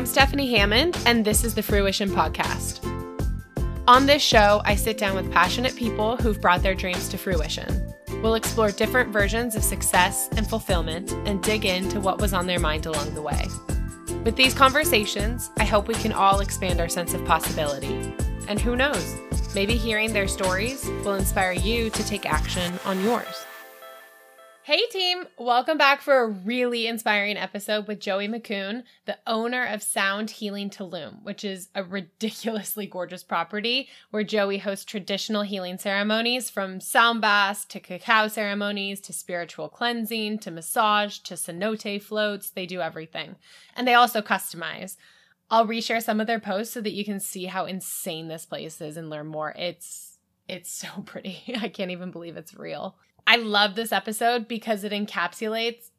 I'm Stephanie Hammond, and this is the Fruition Podcast. On this show, I sit down with passionate people who've brought their dreams to fruition. We'll explore different versions of success and fulfillment and dig into what was on their mind along the way. With these conversations, I hope we can all expand our sense of possibility. And who knows, maybe hearing their stories will inspire you to take action on yours. Hey, team! Welcome back for a really inspiring episode with Joey McCune, the owner of Sound Healing Tulum, which is a ridiculously gorgeous property where Joey hosts traditional healing ceremonies from sound baths to cacao ceremonies to spiritual cleansing to massage to cenote floats. They do everything. And they also customize. I'll reshare some of their posts so that you can see how insane this place is and learn more. It's it's so pretty. I can't even believe it's real. I love this episode because it encapsulates,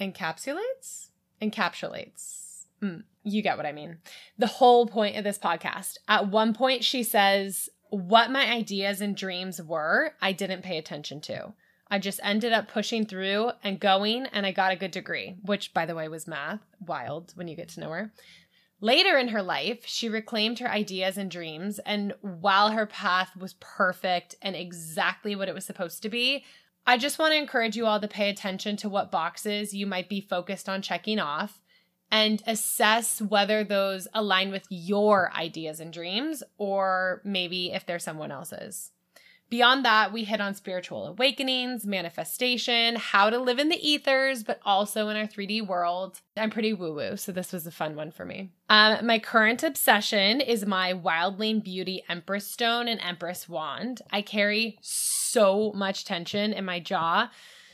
encapsulates, encapsulates. Mm, you get what I mean. The whole point of this podcast. At one point, she says, What my ideas and dreams were, I didn't pay attention to. I just ended up pushing through and going, and I got a good degree, which, by the way, was math. Wild when you get to know her. Later in her life, she reclaimed her ideas and dreams, and while her path was perfect and exactly what it was supposed to be, I just want to encourage you all to pay attention to what boxes you might be focused on checking off and assess whether those align with your ideas and dreams or maybe if they're someone else's. Beyond that, we hit on spiritual awakenings, manifestation, how to live in the ethers, but also in our 3D world. I'm pretty woo woo, so this was a fun one for me. Um, my current obsession is my Wildling Beauty Empress Stone and Empress Wand. I carry so much tension in my jaw.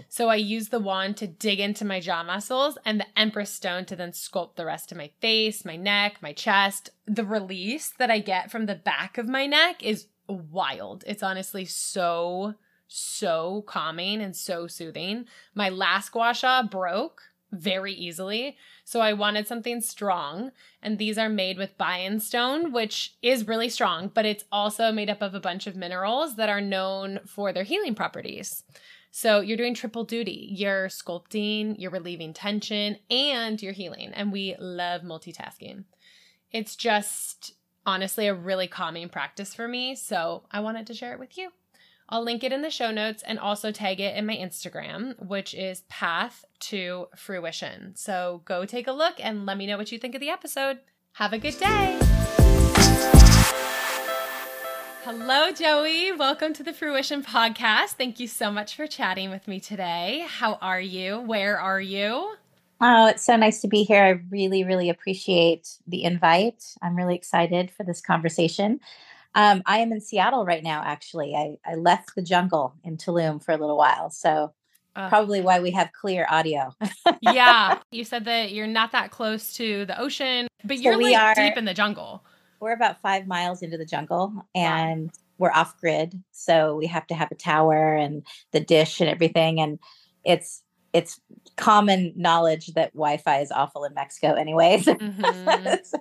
So I use the wand to dig into my jaw muscles and the Empress Stone to then sculpt the rest of my face, my neck, my chest. The release that I get from the back of my neck is wild. It's honestly so, so calming and so soothing. My last gua sha broke very easily. So I wanted something strong. And these are made with Bian stone, which is really strong, but it's also made up of a bunch of minerals that are known for their healing properties. So you're doing triple duty. You're sculpting, you're relieving tension, and you're healing. And we love multitasking. It's just honestly a really calming practice for me. So I wanted to share it with you. I'll link it in the show notes and also tag it in my Instagram, which is Path to Fruition. So go take a look and let me know what you think of the episode. Have a good day. Hello, Joey. Welcome to the Fruition Podcast. Thank you so much for chatting with me today. How are you? Where are you? Oh, it's so nice to be here. I really, really appreciate the invite. I'm really excited for this conversation. Um, I am in Seattle right now, actually. I, I left the jungle in Tulum for a little while. So, uh, probably why we have clear audio. yeah. You said that you're not that close to the ocean, but so you're like are, deep in the jungle. We're about five miles into the jungle and wow. we're off grid. So, we have to have a tower and the dish and everything. And it's it's common knowledge that Wi-Fi is awful in Mexico, anyways. Mm-hmm. so,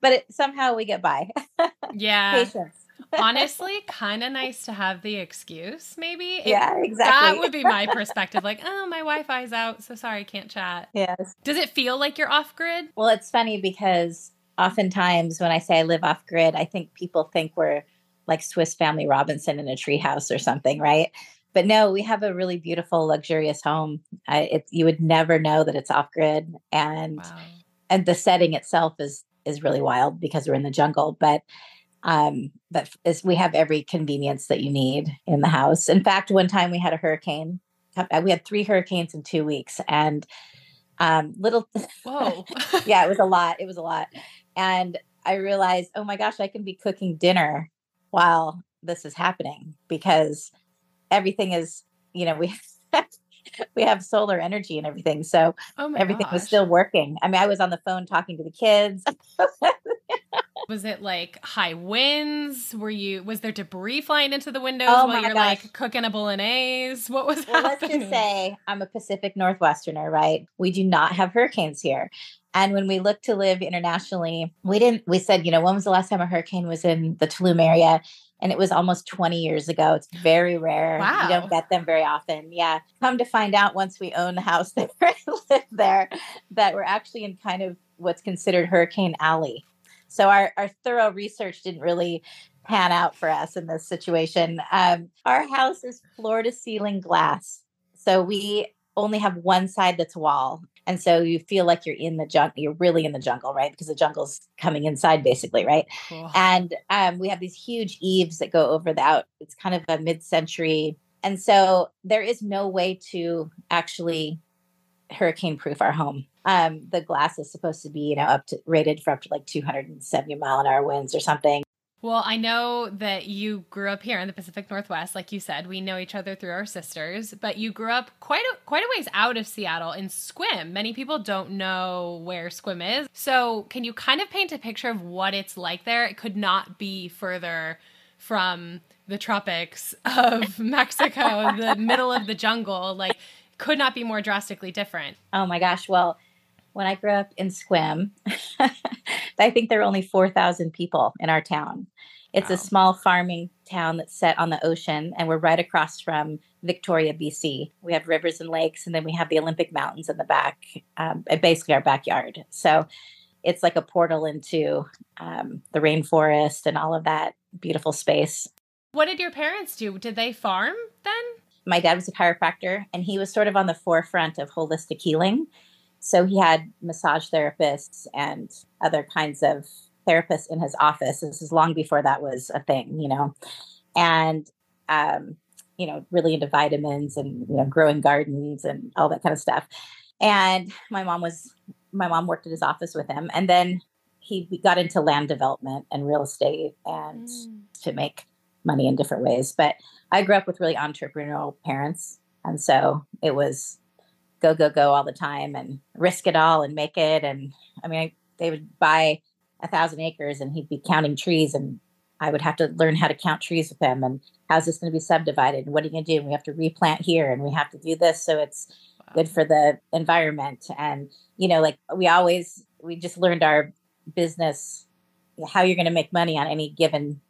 but it, somehow we get by. Yeah. Patience. Honestly, kind of nice to have the excuse, maybe. It, yeah, exactly. That would be my perspective. Like, oh, my Wi-Fi's out, so sorry, can't chat. Yes. Does it feel like you're off grid? Well, it's funny because oftentimes when I say I live off grid, I think people think we're like Swiss Family Robinson in a treehouse or something, right? But no, we have a really beautiful, luxurious home. I, it, you would never know that it's off grid, and wow. and the setting itself is is really wild because we're in the jungle. But um, but we have every convenience that you need in the house. In fact, one time we had a hurricane. Uh, we had three hurricanes in two weeks, and um, little. Whoa! yeah, it was a lot. It was a lot, and I realized, oh my gosh, I can be cooking dinner while this is happening because everything is, you know, we we have solar energy and everything. So oh everything gosh. was still working. I mean, I was on the phone talking to the kids. was it like high winds? Were you was there debris flying into the windows oh while you're gosh. like cooking a bolognese? What was well, happening? Let's just say I'm a Pacific Northwesterner, right? We do not have hurricanes here. And when we looked to live internationally, we didn't, we said, you know, when was the last time a hurricane was in the Tulum area? And it was almost 20 years ago. It's very rare. Wow. You don't get them very often. Yeah. Come to find out once we own the house there and live there that we're actually in kind of what's considered Hurricane Alley. So our, our thorough research didn't really pan out for us in this situation. Um, our house is floor to ceiling glass. So we only have one side that's wall. And so you feel like you're in the jungle, you're really in the jungle, right? Because the jungle's coming inside basically, right? Cool. And um, we have these huge eaves that go over the out. It's kind of a mid century. And so there is no way to actually hurricane proof our home. Um, the glass is supposed to be, you know, up to rated for up to like 270 mile an hour winds or something. Well, I know that you grew up here in the Pacific Northwest, like you said. We know each other through our sisters, but you grew up quite a, quite a ways out of Seattle in Sequim. Many people don't know where Sequim is. So, can you kind of paint a picture of what it's like there? It could not be further from the tropics of Mexico, the middle of the jungle. Like, could not be more drastically different. Oh my gosh. Well, when I grew up in Sequim, I think there are only 4,000 people in our town. It's wow. a small farming town that's set on the ocean, and we're right across from Victoria, BC. We have rivers and lakes, and then we have the Olympic Mountains in the back, um, basically our backyard. So it's like a portal into um, the rainforest and all of that beautiful space. What did your parents do? Did they farm then? My dad was a chiropractor, and he was sort of on the forefront of holistic healing. So he had massage therapists and other kinds of therapists in his office. This is long before that was a thing, you know, and, um, you know, really into vitamins and, you know, growing gardens and all that kind of stuff. And my mom was, my mom worked at his office with him. And then he got into land development and real estate and mm. to make money in different ways. But I grew up with really entrepreneurial parents. And so it was go go go all the time and risk it all and make it. And i mean I, they would buy a thousand acres and he'd be counting trees and i would have to learn how to count trees with him and how's this going to be subdivided and what are you going to do? And we have to replant here and we have to do this. So it's wow. good for the environment. And you know like we always we just learned our business how you're going to make money on any given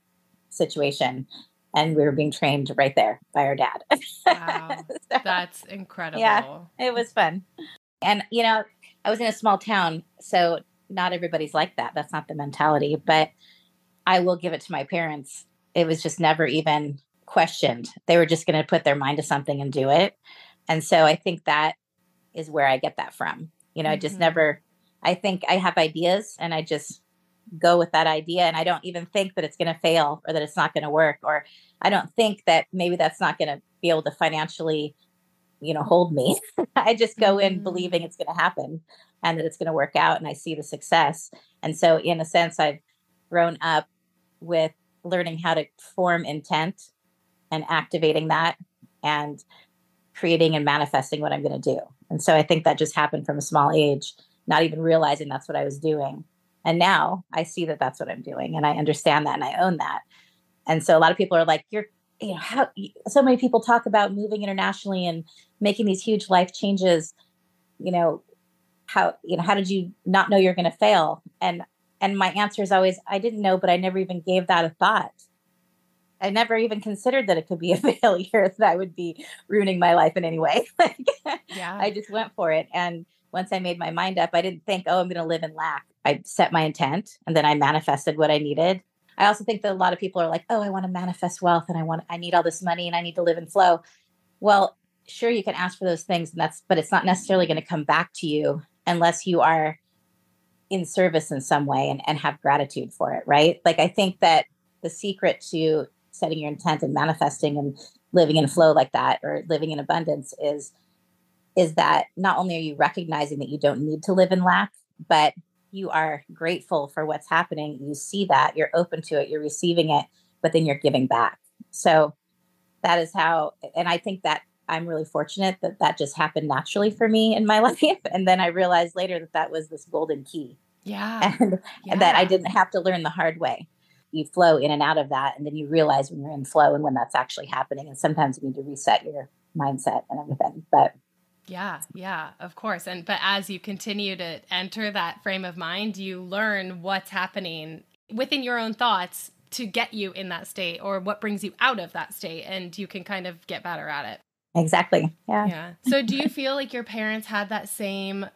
situation and we were being trained right there by our dad. Wow. so, That's incredible. Yeah, it was fun. And, you know, I was in a small town, so not everybody's like that. That's not the mentality, but I will give it to my parents. It was just never even questioned. They were just going to put their mind to something and do it. And so I think that is where I get that from. You know, mm-hmm. I just mm-hmm. never, I think I have ideas and I just go with that idea and I don't even think that it's going to fail or that it's not going to work or I don't think that maybe that's not going to be able to financially you know hold me. I just go in mm-hmm. believing it's going to happen and that it's going to work out and I see the success. And so in a sense I've grown up with learning how to form intent and activating that and creating and manifesting what I'm going to do. And so I think that just happened from a small age, not even realizing that's what I was doing. And now I see that that's what I'm doing and I understand that and I own that. And so a lot of people are like, you're, you know, how so many people talk about moving internationally and making these huge life changes. You know, how, you know, how did you not know you're going to fail? And, and my answer is always, I didn't know, but I never even gave that a thought. I never even considered that it could be a failure, that I would be ruining my life in any way. yeah. I just went for it. And once I made my mind up, I didn't think, oh, I'm going to live in lack. I set my intent and then I manifested what I needed. I also think that a lot of people are like, oh, I want to manifest wealth and I want, I need all this money and I need to live in flow. Well, sure, you can ask for those things, and that's, but it's not necessarily going to come back to you unless you are in service in some way and, and have gratitude for it, right? Like, I think that the secret to setting your intent and manifesting and living in flow like that or living in abundance is is that not only are you recognizing that you don't need to live in lack, but you are grateful for what's happening. You see that, you're open to it, you're receiving it, but then you're giving back. So that is how, and I think that I'm really fortunate that that just happened naturally for me in my life. And then I realized later that that was this golden key. Yeah. And, yeah. and that I didn't have to learn the hard way. You flow in and out of that. And then you realize when you're in flow and when that's actually happening. And sometimes you need to reset your mindset and everything. But yeah, yeah, of course. And but as you continue to enter that frame of mind, you learn what's happening within your own thoughts to get you in that state or what brings you out of that state and you can kind of get better at it. Exactly. Yeah. Yeah. So do you feel like your parents had that same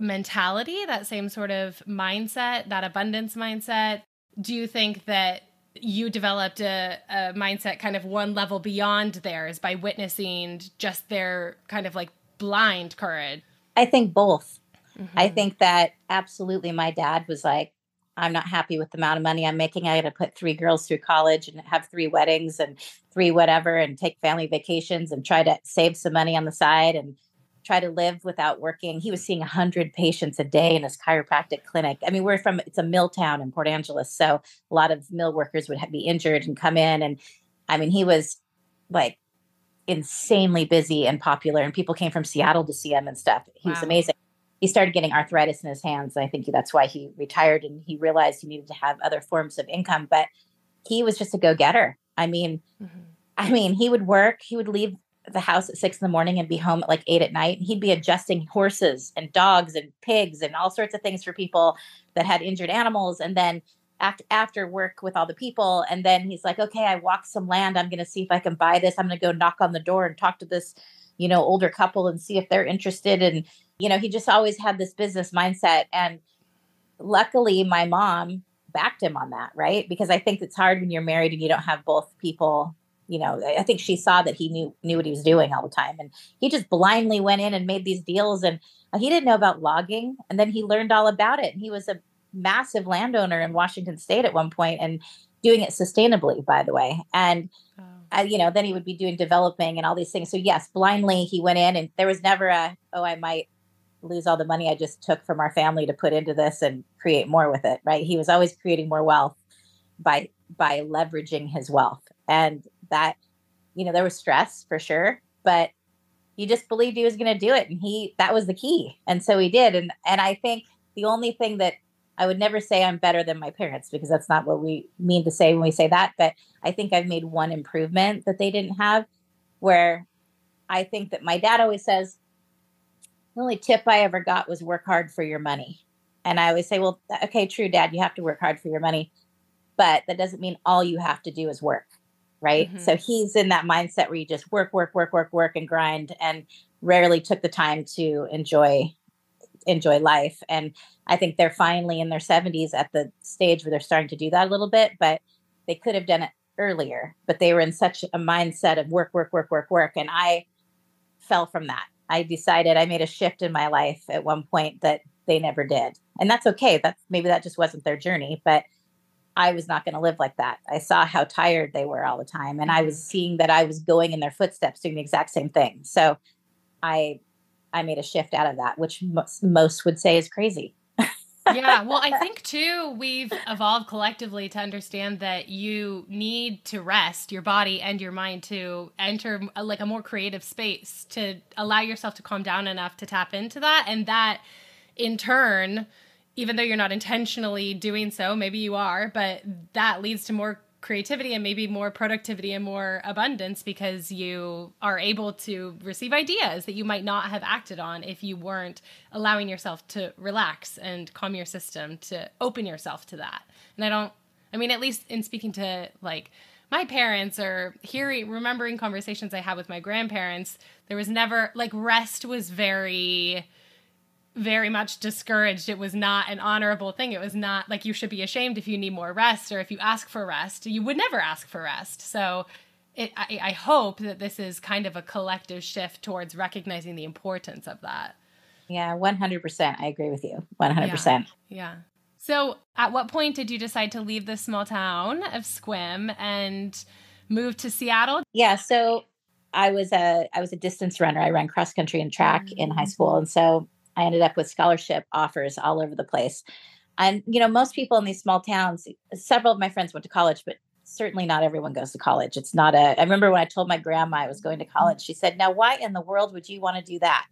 mentality, that same sort of mindset, that abundance mindset? Do you think that you developed a, a mindset kind of one level beyond theirs by witnessing just their kind of like blind courage? I think both. Mm-hmm. I think that absolutely my dad was like, I'm not happy with the amount of money I'm making. I got to put three girls through college and have three weddings and three whatever and take family vacations and try to save some money on the side and try to live without working. He was seeing 100 patients a day in his chiropractic clinic. I mean, we're from, it's a mill town in Port Angeles. So a lot of mill workers would have, be injured and come in. And I mean, he was like insanely busy and popular, and people came from Seattle to see him and stuff. He wow. was amazing. He started getting arthritis in his hands. And I think that's why he retired and he realized he needed to have other forms of income. But he was just a go getter. I mean, mm-hmm. I mean, he would work, he would leave the house at six in the morning and be home at like eight at night. He'd be adjusting horses and dogs and pigs and all sorts of things for people that had injured animals. And then after work with all the people, and then he's like, "Okay, I walked some land. I'm going to see if I can buy this. I'm going to go knock on the door and talk to this, you know, older couple and see if they're interested." And you know, he just always had this business mindset. And luckily, my mom backed him on that, right? Because I think it's hard when you're married and you don't have both people you know i think she saw that he knew knew what he was doing all the time and he just blindly went in and made these deals and he didn't know about logging and then he learned all about it and he was a massive landowner in washington state at one point and doing it sustainably by the way. And oh. uh, you know then he would be doing developing and all these things. So yes blindly he went in and there was never a oh i might lose all the money i just took from our family to put into this and create more with it right? He was always creating more wealth by by leveraging his wealth. And that you know there was stress for sure but he just believed he was going to do it and he that was the key. And so he did. And and i think the only thing that i would never say i'm better than my parents because that's not what we mean to say when we say that but i think i've made one improvement that they didn't have where i think that my dad always says the only tip i ever got was work hard for your money and i always say well okay true dad you have to work hard for your money but that doesn't mean all you have to do is work right? Mm-hmm. So he's in that mindset where you just work, work, work, work, work, and grind, and rarely took the time to enjoy enjoy life. And I think they're finally in their 70s at the stage where they're starting to do that a little bit, but they could have done it earlier. But they were in such a mindset of work, work, work, work, work, and I fell from that. I decided I made a shift in my life at one point that they never did. And that's okay. That's maybe that just wasn't their journey, but I was not going to live like that. I saw how tired they were all the time, and I was mm-hmm. seeing that I was going in their footsteps, doing the exact same thing. So, I I made a shift out of that, which most, most would say is crazy. Yeah, well, I think too, we've evolved collectively to understand that you need to rest your body and your mind to enter a, like a more creative space to allow yourself to calm down enough to tap into that. And that in turn even though you're not intentionally doing so, maybe you are, but that leads to more creativity and maybe more productivity and more abundance because you are able to receive ideas that you might not have acted on if you weren't allowing yourself to relax and calm your system to open yourself to that. And I don't, I mean, at least in speaking to like, my parents or hearing remembering conversations I had with my grandparents, there was never like rest was very very much discouraged. It was not an honorable thing. It was not like you should be ashamed if you need more rest or if you ask for rest. You would never ask for rest. So it, I, I hope that this is kind of a collective shift towards recognizing the importance of that. Yeah, 100%. I agree with you. 100%. Yeah. yeah. So, at what point did you decide to leave the small town of Sequim and move to Seattle? Yeah, so I was a I was a distance runner. I ran cross country and track mm-hmm. in high school, and so I ended up with scholarship offers all over the place. And, you know, most people in these small towns, several of my friends went to college, but certainly not everyone goes to college. It's not a, I remember when I told my grandma I was going to mm-hmm. college, she said, Now, why in the world would you want to do that?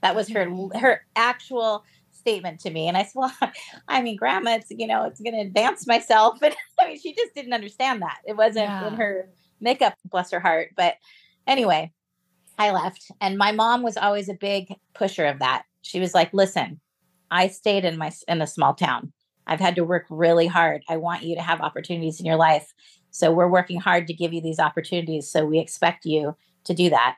That was her, mm-hmm. her actual statement to me. And I said, Well, I mean, grandma, it's, you know, it's going to advance myself. And I mean, she just didn't understand that. It wasn't yeah. in her makeup, bless her heart. But anyway, I left. And my mom was always a big pusher of that she was like, "Listen, I stayed in my in a small town. I've had to work really hard. I want you to have opportunities in your life. So we're working hard to give you these opportunities. So we expect you to do that."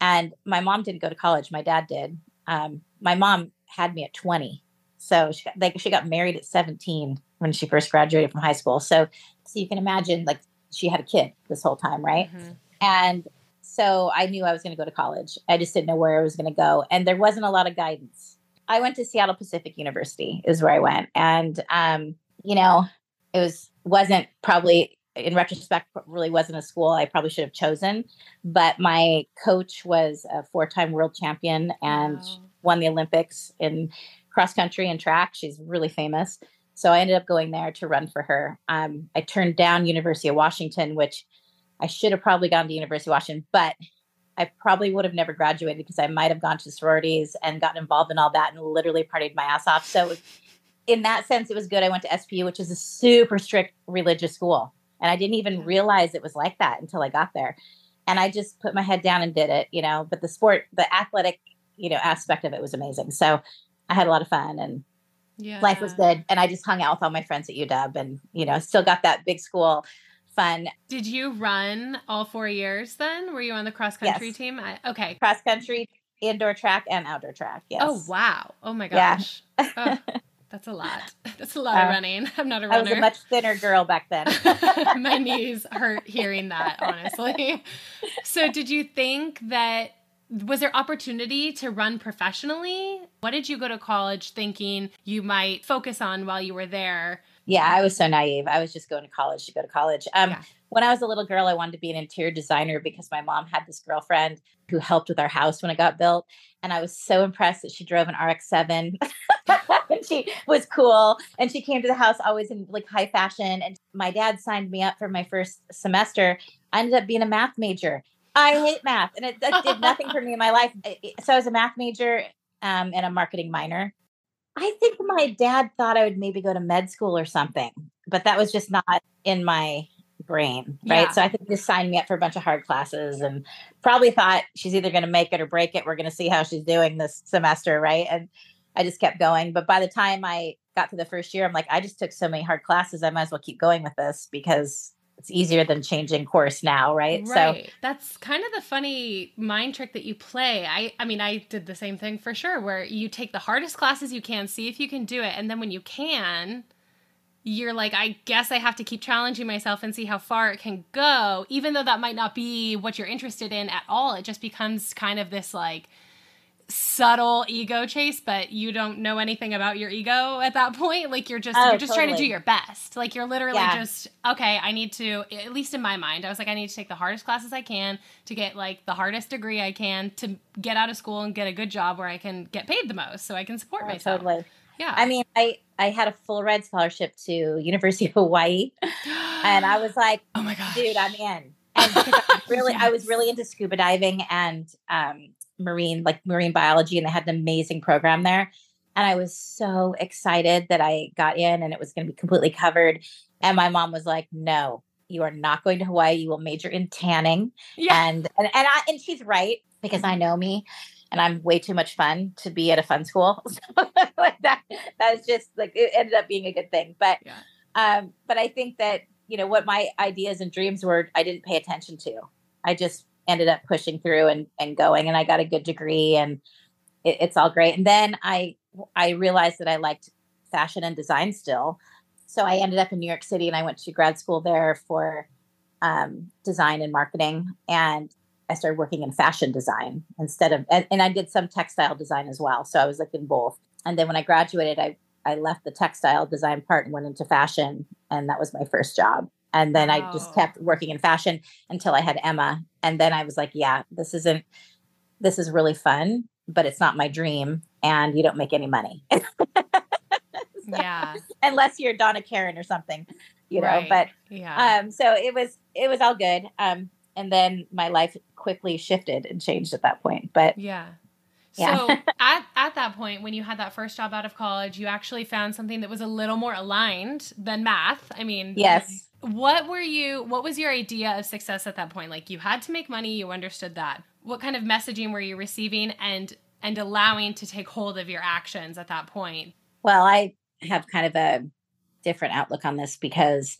And my mom didn't go to college. My dad did. Um, my mom had me at 20. So she got, like she got married at 17 when she first graduated from high school. So so you can imagine like she had a kid this whole time, right? Mm-hmm. And so I knew I was going to go to college. I just didn't know where I was going to go, and there wasn't a lot of guidance. I went to Seattle Pacific University is where I went, and um, you know, it was wasn't probably in retrospect really wasn't a school I probably should have chosen, but my coach was a four-time world champion and wow. won the Olympics in cross country and track. She's really famous. So I ended up going there to run for her. Um, I turned down University of Washington, which I should have probably gone to University of Washington, but I probably would have never graduated because I might have gone to sororities and gotten involved in all that and literally partied my ass off. So in that sense, it was good. I went to SPU, which is a super strict religious school. And I didn't even mm-hmm. realize it was like that until I got there. And I just put my head down and did it, you know, but the sport, the athletic, you know, aspect of it was amazing. So I had a lot of fun and yeah. life was good. And I just hung out with all my friends at UW and, you know, still got that big school fun. Did you run all four years then? Were you on the cross country yes. team? I, okay. Cross country, indoor track, and outdoor track. Yes. Oh, wow. Oh, my gosh. Yeah. oh, that's a lot. That's a lot uh, of running. I'm not a runner. I was a much thinner girl back then. my knees hurt hearing that, honestly. So, did you think that was there opportunity to run professionally? What did you go to college thinking you might focus on while you were there? Yeah, I was so naive. I was just going to college to go to college. Um, yeah. When I was a little girl, I wanted to be an interior designer because my mom had this girlfriend who helped with our house when it got built. And I was so impressed that she drove an RX 7 and she was cool. And she came to the house always in like high fashion. And my dad signed me up for my first semester. I ended up being a math major. I hate math, and it, it did nothing for me in my life. So I was a math major um, and a marketing minor. I think my dad thought I would maybe go to med school or something, but that was just not in my brain, right? Yeah. So I think they signed me up for a bunch of hard classes and probably thought she's either going to make it or break it. We're going to see how she's doing this semester, right? And I just kept going. But by the time I got to the first year, I'm like, I just took so many hard classes. I might as well keep going with this because it's easier than changing course now, right? Right. So that's kind of the funny mind trick that you play. I I mean, I did the same thing for sure where you take the hardest classes you can, see if you can do it, and then when you can, you're like, I guess I have to keep challenging myself and see how far it can go, even though that might not be what you're interested in at all. It just becomes kind of this like subtle ego chase, but you don't know anything about your ego at that point. Like you're just oh, you're just totally. trying to do your best. Like you're literally yeah. just okay, I need to at least in my mind, I was like I need to take the hardest classes I can to get like the hardest degree I can to get out of school and get a good job where I can get paid the most so I can support oh, myself. Totally. Yeah. I mean, I I had a full ride scholarship to University of Hawaii. and I was like, "Oh my god. Dude, I'm in." And I really yes. I was really into scuba diving and um marine like marine biology and they had an amazing program there. And i was so excited that i got in and it was going to be completely covered. And my mom was like no you are not going to hawaii. You will major in tanning. Yeah. and and and, I, and she's right because i know me and i'm way too much fun to be at a fun school. So that that was just like it ended up being a good thing. But yeah. um but i think that you know what my ideas and dreams were i didn't pay attention to. I just ended up pushing through and, and going and I got a good degree and it, it's all great. And then I I realized that I liked fashion and design still. So I ended up in New York City and I went to grad school there for um, design and marketing. And I started working in fashion design instead of, and, and I did some textile design as well. So I was like in both. And then when I graduated, I, I left the textile design part and went into fashion. And that was my first job. And then wow. I just kept working in fashion until I had Emma. And then I was like, yeah, this isn't, this is really fun, but it's not my dream. And you don't make any money. so, yeah. Unless you're Donna Karan or something, you know, right. but, yeah. Um, so it was, it was all good. Um, and then my life quickly shifted and changed at that point. But yeah. Yeah. So at, at that point, when you had that first job out of college, you actually found something that was a little more aligned than math. I mean, yes what were you what was your idea of success at that point like you had to make money you understood that what kind of messaging were you receiving and and allowing to take hold of your actions at that point well i have kind of a different outlook on this because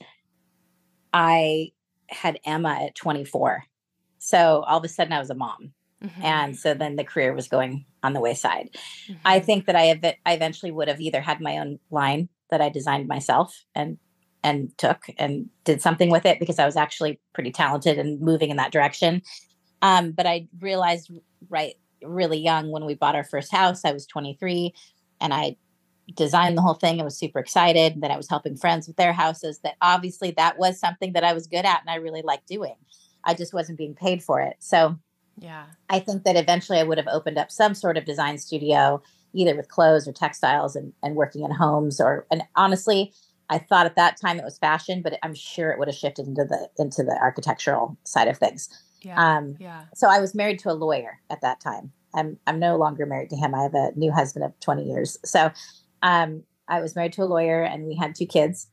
i had emma at 24 so all of a sudden i was a mom Mm-hmm. And so then the career was going on the wayside. Mm-hmm. I think that I, ev- I eventually would have either had my own line that I designed myself and and took and did something with it because I was actually pretty talented and moving in that direction. Um, but I realized right really young when we bought our first house, I was 23 and I designed the whole thing and was super excited that I was helping friends with their houses that obviously that was something that I was good at and I really liked doing. I just wasn't being paid for it. So yeah. I think that eventually I would have opened up some sort of design studio, either with clothes or textiles and, and working in homes or and honestly, I thought at that time it was fashion, but I'm sure it would have shifted into the into the architectural side of things. Yeah. Um, yeah. So I was married to a lawyer at that time. I'm I'm no longer married to him. I have a new husband of 20 years. So um, I was married to a lawyer and we had two kids.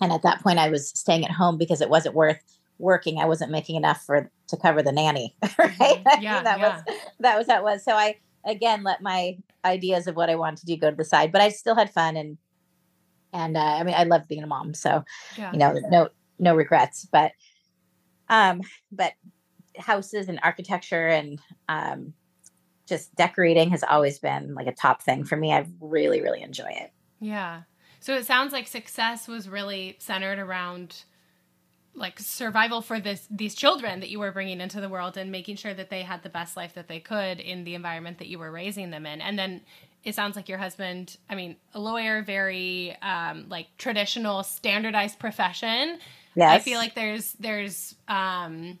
And at that point I was staying at home because it wasn't worth working, I wasn't making enough for to cover the nanny. Right? Mm-hmm. Yeah, that yeah. was that was it was. So I again let my ideas of what I wanted to do go to the side, but I still had fun and and uh, I mean I love being a mom. So yeah. you know, no no regrets. But um, but houses and architecture and um just decorating has always been like a top thing for me. I really, really enjoy it. Yeah. So it sounds like success was really centered around like survival for this these children that you were bringing into the world and making sure that they had the best life that they could in the environment that you were raising them in and then it sounds like your husband i mean a lawyer very um, like traditional standardized profession yes. i feel like there's there's um,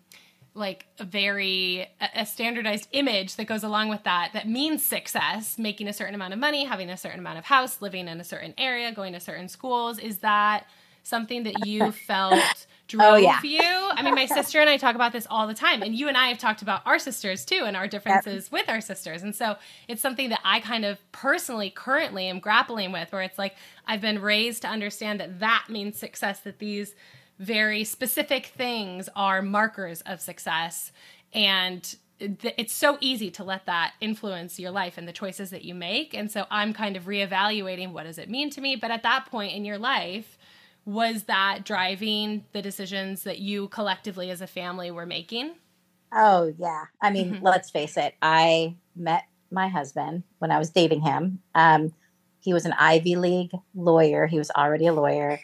like a very a standardized image that goes along with that that means success making a certain amount of money having a certain amount of house living in a certain area going to certain schools is that something that you felt drove oh, yeah. you. I mean, my sister and I talk about this all the time, and you and I have talked about our sisters too and our differences yep. with our sisters. And so it's something that I kind of personally currently am grappling with, where it's like I've been raised to understand that that means success, that these very specific things are markers of success. And it's so easy to let that influence your life and the choices that you make. And so I'm kind of reevaluating what does it mean to me. But at that point in your life, was that driving the decisions that you collectively as a family were making? Oh, yeah. I mean, mm-hmm. let's face it. I met my husband when I was dating him. Um, he was an Ivy League lawyer. He was already a lawyer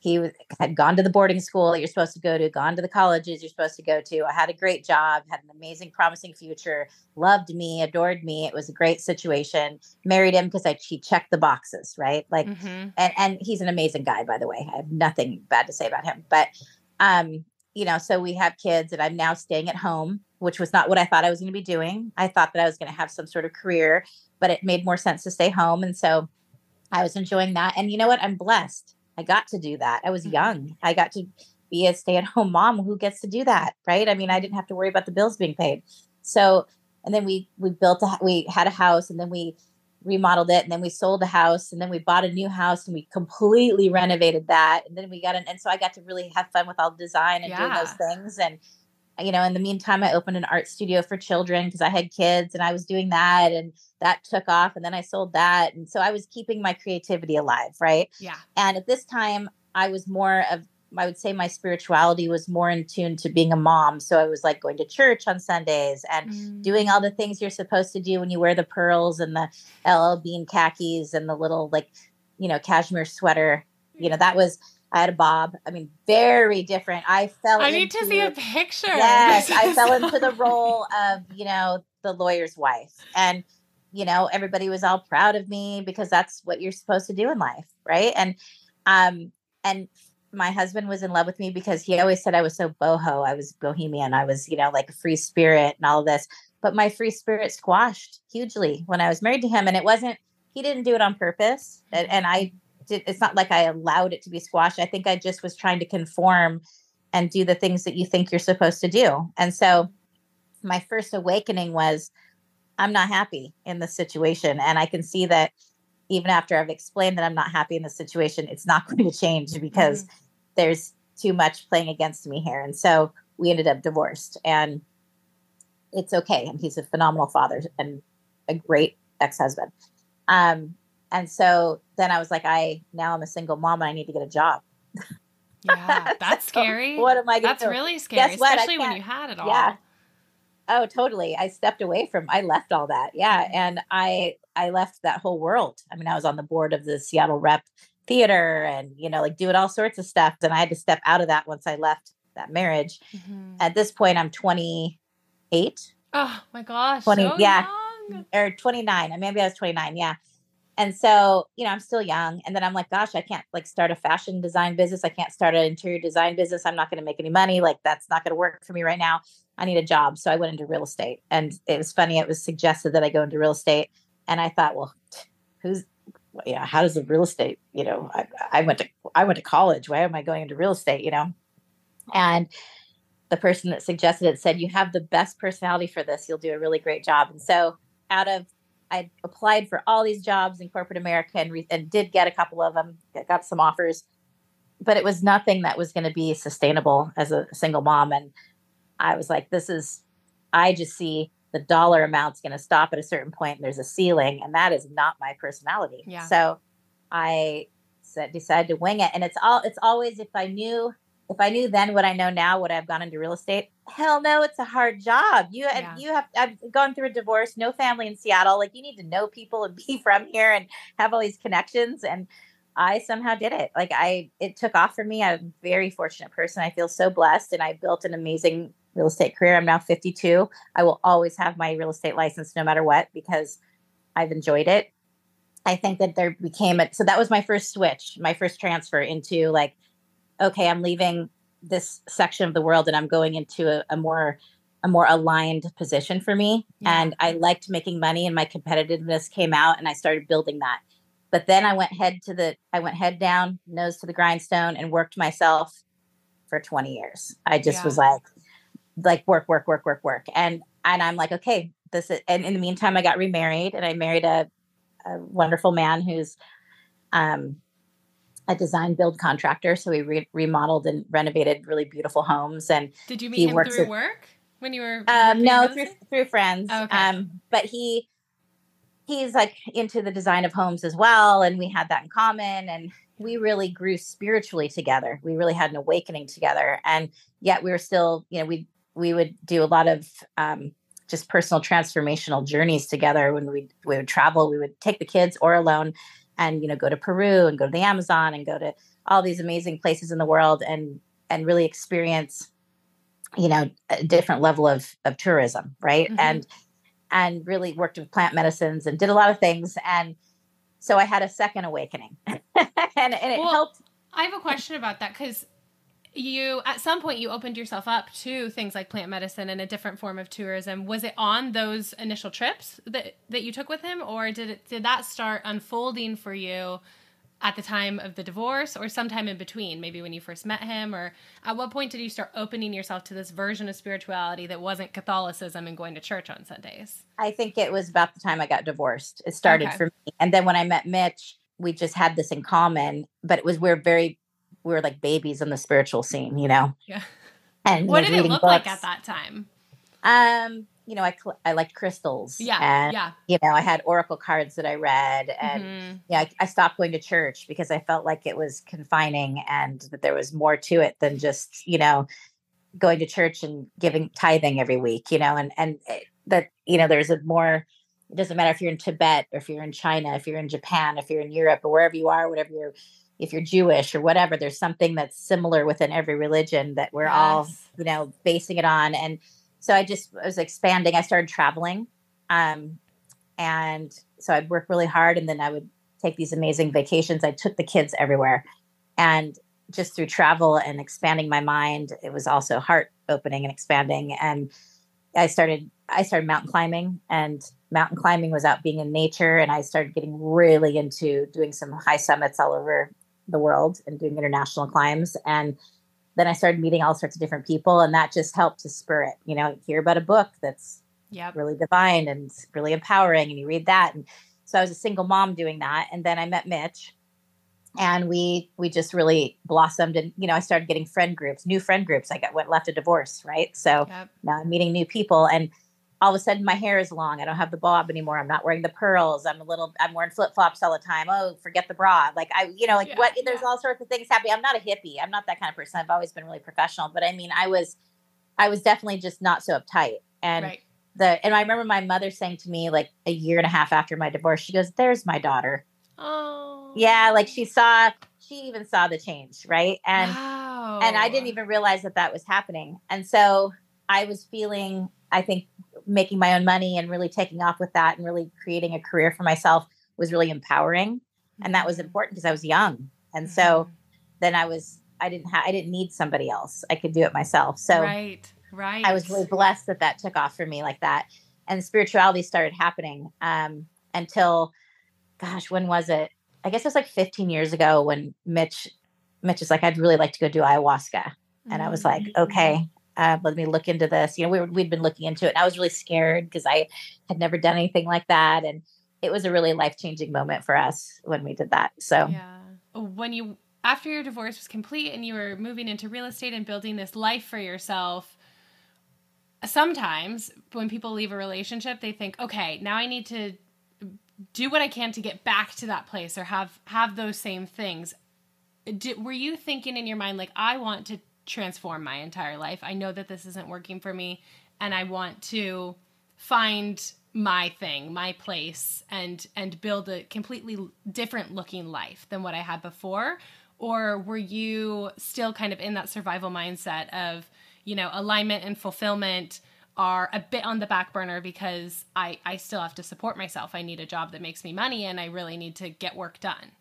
he had gone to the boarding school that you're supposed to go to, gone to the colleges you're supposed to go to. I had a great job, had an amazing, promising future, loved me, adored me. It was a great situation. Married him because I he checked the boxes, right? Like, mm-hmm. and and he's an amazing guy, by the way. I have nothing bad to say about him, but um, you know, so we have kids, and I'm now staying at home, which was not what I thought I was going to be doing. I thought that I was going to have some sort of career, but it made more sense to stay home, and so I was enjoying that. And you know what? I'm blessed I got to do that. I was mm-hmm. young. I got to be a stay at home mom who gets to do that, right? I mean, I didn't have to worry about the bills being paid. So, and then we we built a we had a house and then we remodeled it and then we sold the house and then we bought a new house and we completely renovated that and then we got an and so I got to really have fun with all the design and yeah. doing those things and you know, in the meantime, I opened an art studio for children because I had kids and I was doing that and that took off. And then I sold that. And so I was keeping my creativity alive. Right. Yeah. And at this time, I was more of, I would say my spirituality was more in tune to being a mom. So I was like going to church on Sundays and mm. doing all the things you're supposed to do when you wear the pearls and the LL Bean khakis and the little like, you know, cashmere sweater. You know, that was I had a bob. I mean, very different. I fell. I into, need to see a picture. Yes, I fell into the role of you know the lawyer's wife, and you know everybody was all proud of me because that's what you're supposed to do in life, right? And um and my husband was in love with me because he always said I was so boho. I was bohemian. I was you know like a free spirit and all of this. But my free spirit squashed hugely when I was married to him, and it wasn't. He didn't do it on purpose, and, and I did, it's not like I allowed it to be squashed. I think I just was trying to conform and do the things that you think you're supposed to do. And so my first awakening was I'm not happy in this situation. And I can see that even after I've explained that I'm not happy in the situation, it's not going to change because mm-hmm. there's too much playing against me here. And so we ended up divorced. And it's okay. And he's a phenomenal father and a great ex husband. Um, and so then I was like, I now I'm a single mom and I need to get a job. Yeah, that's so scary. What am I That's do? really scary, especially when you had it all. Yeah. Oh, totally. I stepped away from I left all that. Yeah. And I I left that whole world. I mean, I was on the board of the Seattle Rep Theater and, you know, like doing all sorts of stuff. And I had to step out of that once I left that marriage. Mm-hmm. At this point, I'm 28. Oh my gosh. 20, so yeah. Young. Or 29. Maybe I was 29. Yeah. And so, you know, I'm still young. And then I'm like, gosh, I can't like start a fashion design business. I can't start an interior design business. I'm not going to make any money. Like, that's not going to work for me right now. I need a job. So I went into real estate. And it was funny. It was suggested that I go into real estate. And I thought, well, who's, yeah, how does the real estate, you know, I, I went to, I went to college. Why am I going into real estate, you know? And the person that suggested it said, you have the best personality for this. You'll do a really great job. And so out of I applied for all these jobs in corporate America and, re- and did get a couple of them, got some offers, but it was nothing that was going to be sustainable as a single mom. And I was like, this is, I just see the dollar amount's going to stop at a certain point and there's a ceiling and that is not my personality. Yeah. So I said, decided to wing it. And it's all, it's always, if I knew if I knew then what I know now, would I have gone into real estate? Hell no, it's a hard job. You yeah. you have I've gone through a divorce, no family in Seattle. Like you need to know people and be from here and have all these connections. And I somehow did it. Like I it took off for me. I'm a very fortunate person. I feel so blessed and I built an amazing real estate career. I'm now 52. I will always have my real estate license no matter what because I've enjoyed it. I think that there became a so that was my first switch, my first transfer into like okay, I'm leaving this section of the world and I'm going into a, a more a more aligned position for me. Yeah. And I liked making money and my competitiveness came out and I started building that. But then I went head to the I went head down, nose to the grindstone and worked myself for 20 years. I just yeah. was like like work, work, work, work, work. And and I'm like, okay, this is and in the meantime I got remarried and I married a, a wonderful man who's um a design build contractor. So we re- remodeled and renovated really beautiful homes. And did you meet him through at, work when you were? Um, no, through through friends. Oh, okay. Um, but he he's like into the design of homes as well, and we had that in common. And we really grew spiritually together. We really had an awakening together, and yet we were still, you know, we we would do a lot of um, just personal transformational journeys together when we we would travel. We would take the kids or alone and you know go to Peru and go to the Amazon and go to all these amazing places in the world and and really experience you know a different level of of tourism right? Mm-hmm. and and really worked with plant medicines and did a lot of things. And so i had a second awakening. And, and it well, helped i have a question about that because you at some point you opened yourself up to things like plant medicine and a different form of tourism. Was it on those initial trips that that you took with him or did it did that start unfolding for you at the time of the divorce or sometime in between maybe when you first met him? Or at what point did you start opening yourself to this version of spirituality that wasn't catholicism and going to church on sundays? I think it was about the time i got divorced. It started okay. for me. And then when i met mitch we just had this in common but it was we're very we were like babies in the spiritual scene, you know. Yeah. And what did it look books. like at that time? Um, you know, I cl- I liked crystals. Yeah, and, yeah. You know, I had oracle cards that I read, and mm-hmm. yeah, I, I, stopped going to church because I felt like it was confining, and that there was more to it than just you know going to church and giving tithing every week. You know, and and it, that you know there's a more. It doesn't matter if you're in Tibet or if you're in China, if you're in Japan, if you're in Europe or wherever you are, whatever you're if you're Jewish or whatever, there's something that's similar within every religion that we're yes. all, you know, basing it on. And so I just was expanding. I started traveling. Um, and so I'd work really hard and then I would take these amazing vacations. I took the kids everywhere. And just through travel and expanding my mind, it was also heart opening and expanding. And I started I started mountain climbing and mountain climbing was out being in nature and I started getting really into doing some high summits all over the world and doing international climbs. And then I started meeting all sorts of different people, and that just helped to spur it. You know, hear about a book that's yep. really divine and really empowering, and you read that. And so I was a single mom doing that, and then I met Mitch, and we we just really blossomed. And you know, I started getting friend groups, new friend groups. I got went left a divorce, right? So yep. now I'm meeting new people, and all of a sudden my hair is long. I don't have the bob anymore. I'm not wearing the pearls. I'm a little, I'm wearing flip flops all the time. Oh, forget the bra. Like I, you know, like yeah, what, yeah. there's all sorts of things happening. I'm not a hippie. I'm not that kind of person. I've always been really professional, but I mean, I was, I was definitely just not so uptight. And right. the and I remember my mother saying to me like a year and a half after my divorce, she goes, "There's my daughter." Oh. Yeah, like she oh. saw she even saw the change, right? And wow. and I didn't even realize that that was happening. And so I was feeling I think making my own money and really taking off with that and really creating a career for myself was really empowering and that was mm-hmm. important because I was young. And so mm-hmm. then I was I didn't have I didn't need somebody else. I could do it myself. So Right. Right. I was really blessed that that took off for me like that. And spirituality started happening um, until gosh, when was it? I guess it was like 15 years ago when Mitch Mitch is like, I'd really like to go do ayahuasca. And I was like, mm-hmm. okay, uh, let me look into this. You know, we were, we'd been looking into it and I was really scared because I had never done anything like that. And it was a really life changing moment for us when we did that. So, yeah. When you, after your divorce was complete and you were moving into real estate and building this life for yourself, sometimes when people leave a relationship, they think, okay, now I need to do what I can to get back to that place or have have those same things. Did, were you thinking in your mind like I want to transform my entire life. I know that this isn't working for me and I want to find my thing, my place and and build a completely different looking life than what I had before or were you still kind of in that survival mindset of, you know, alignment and fulfillment are a bit on the back burner because I I still have to support myself. I need a job that makes me money and I really need to get work done.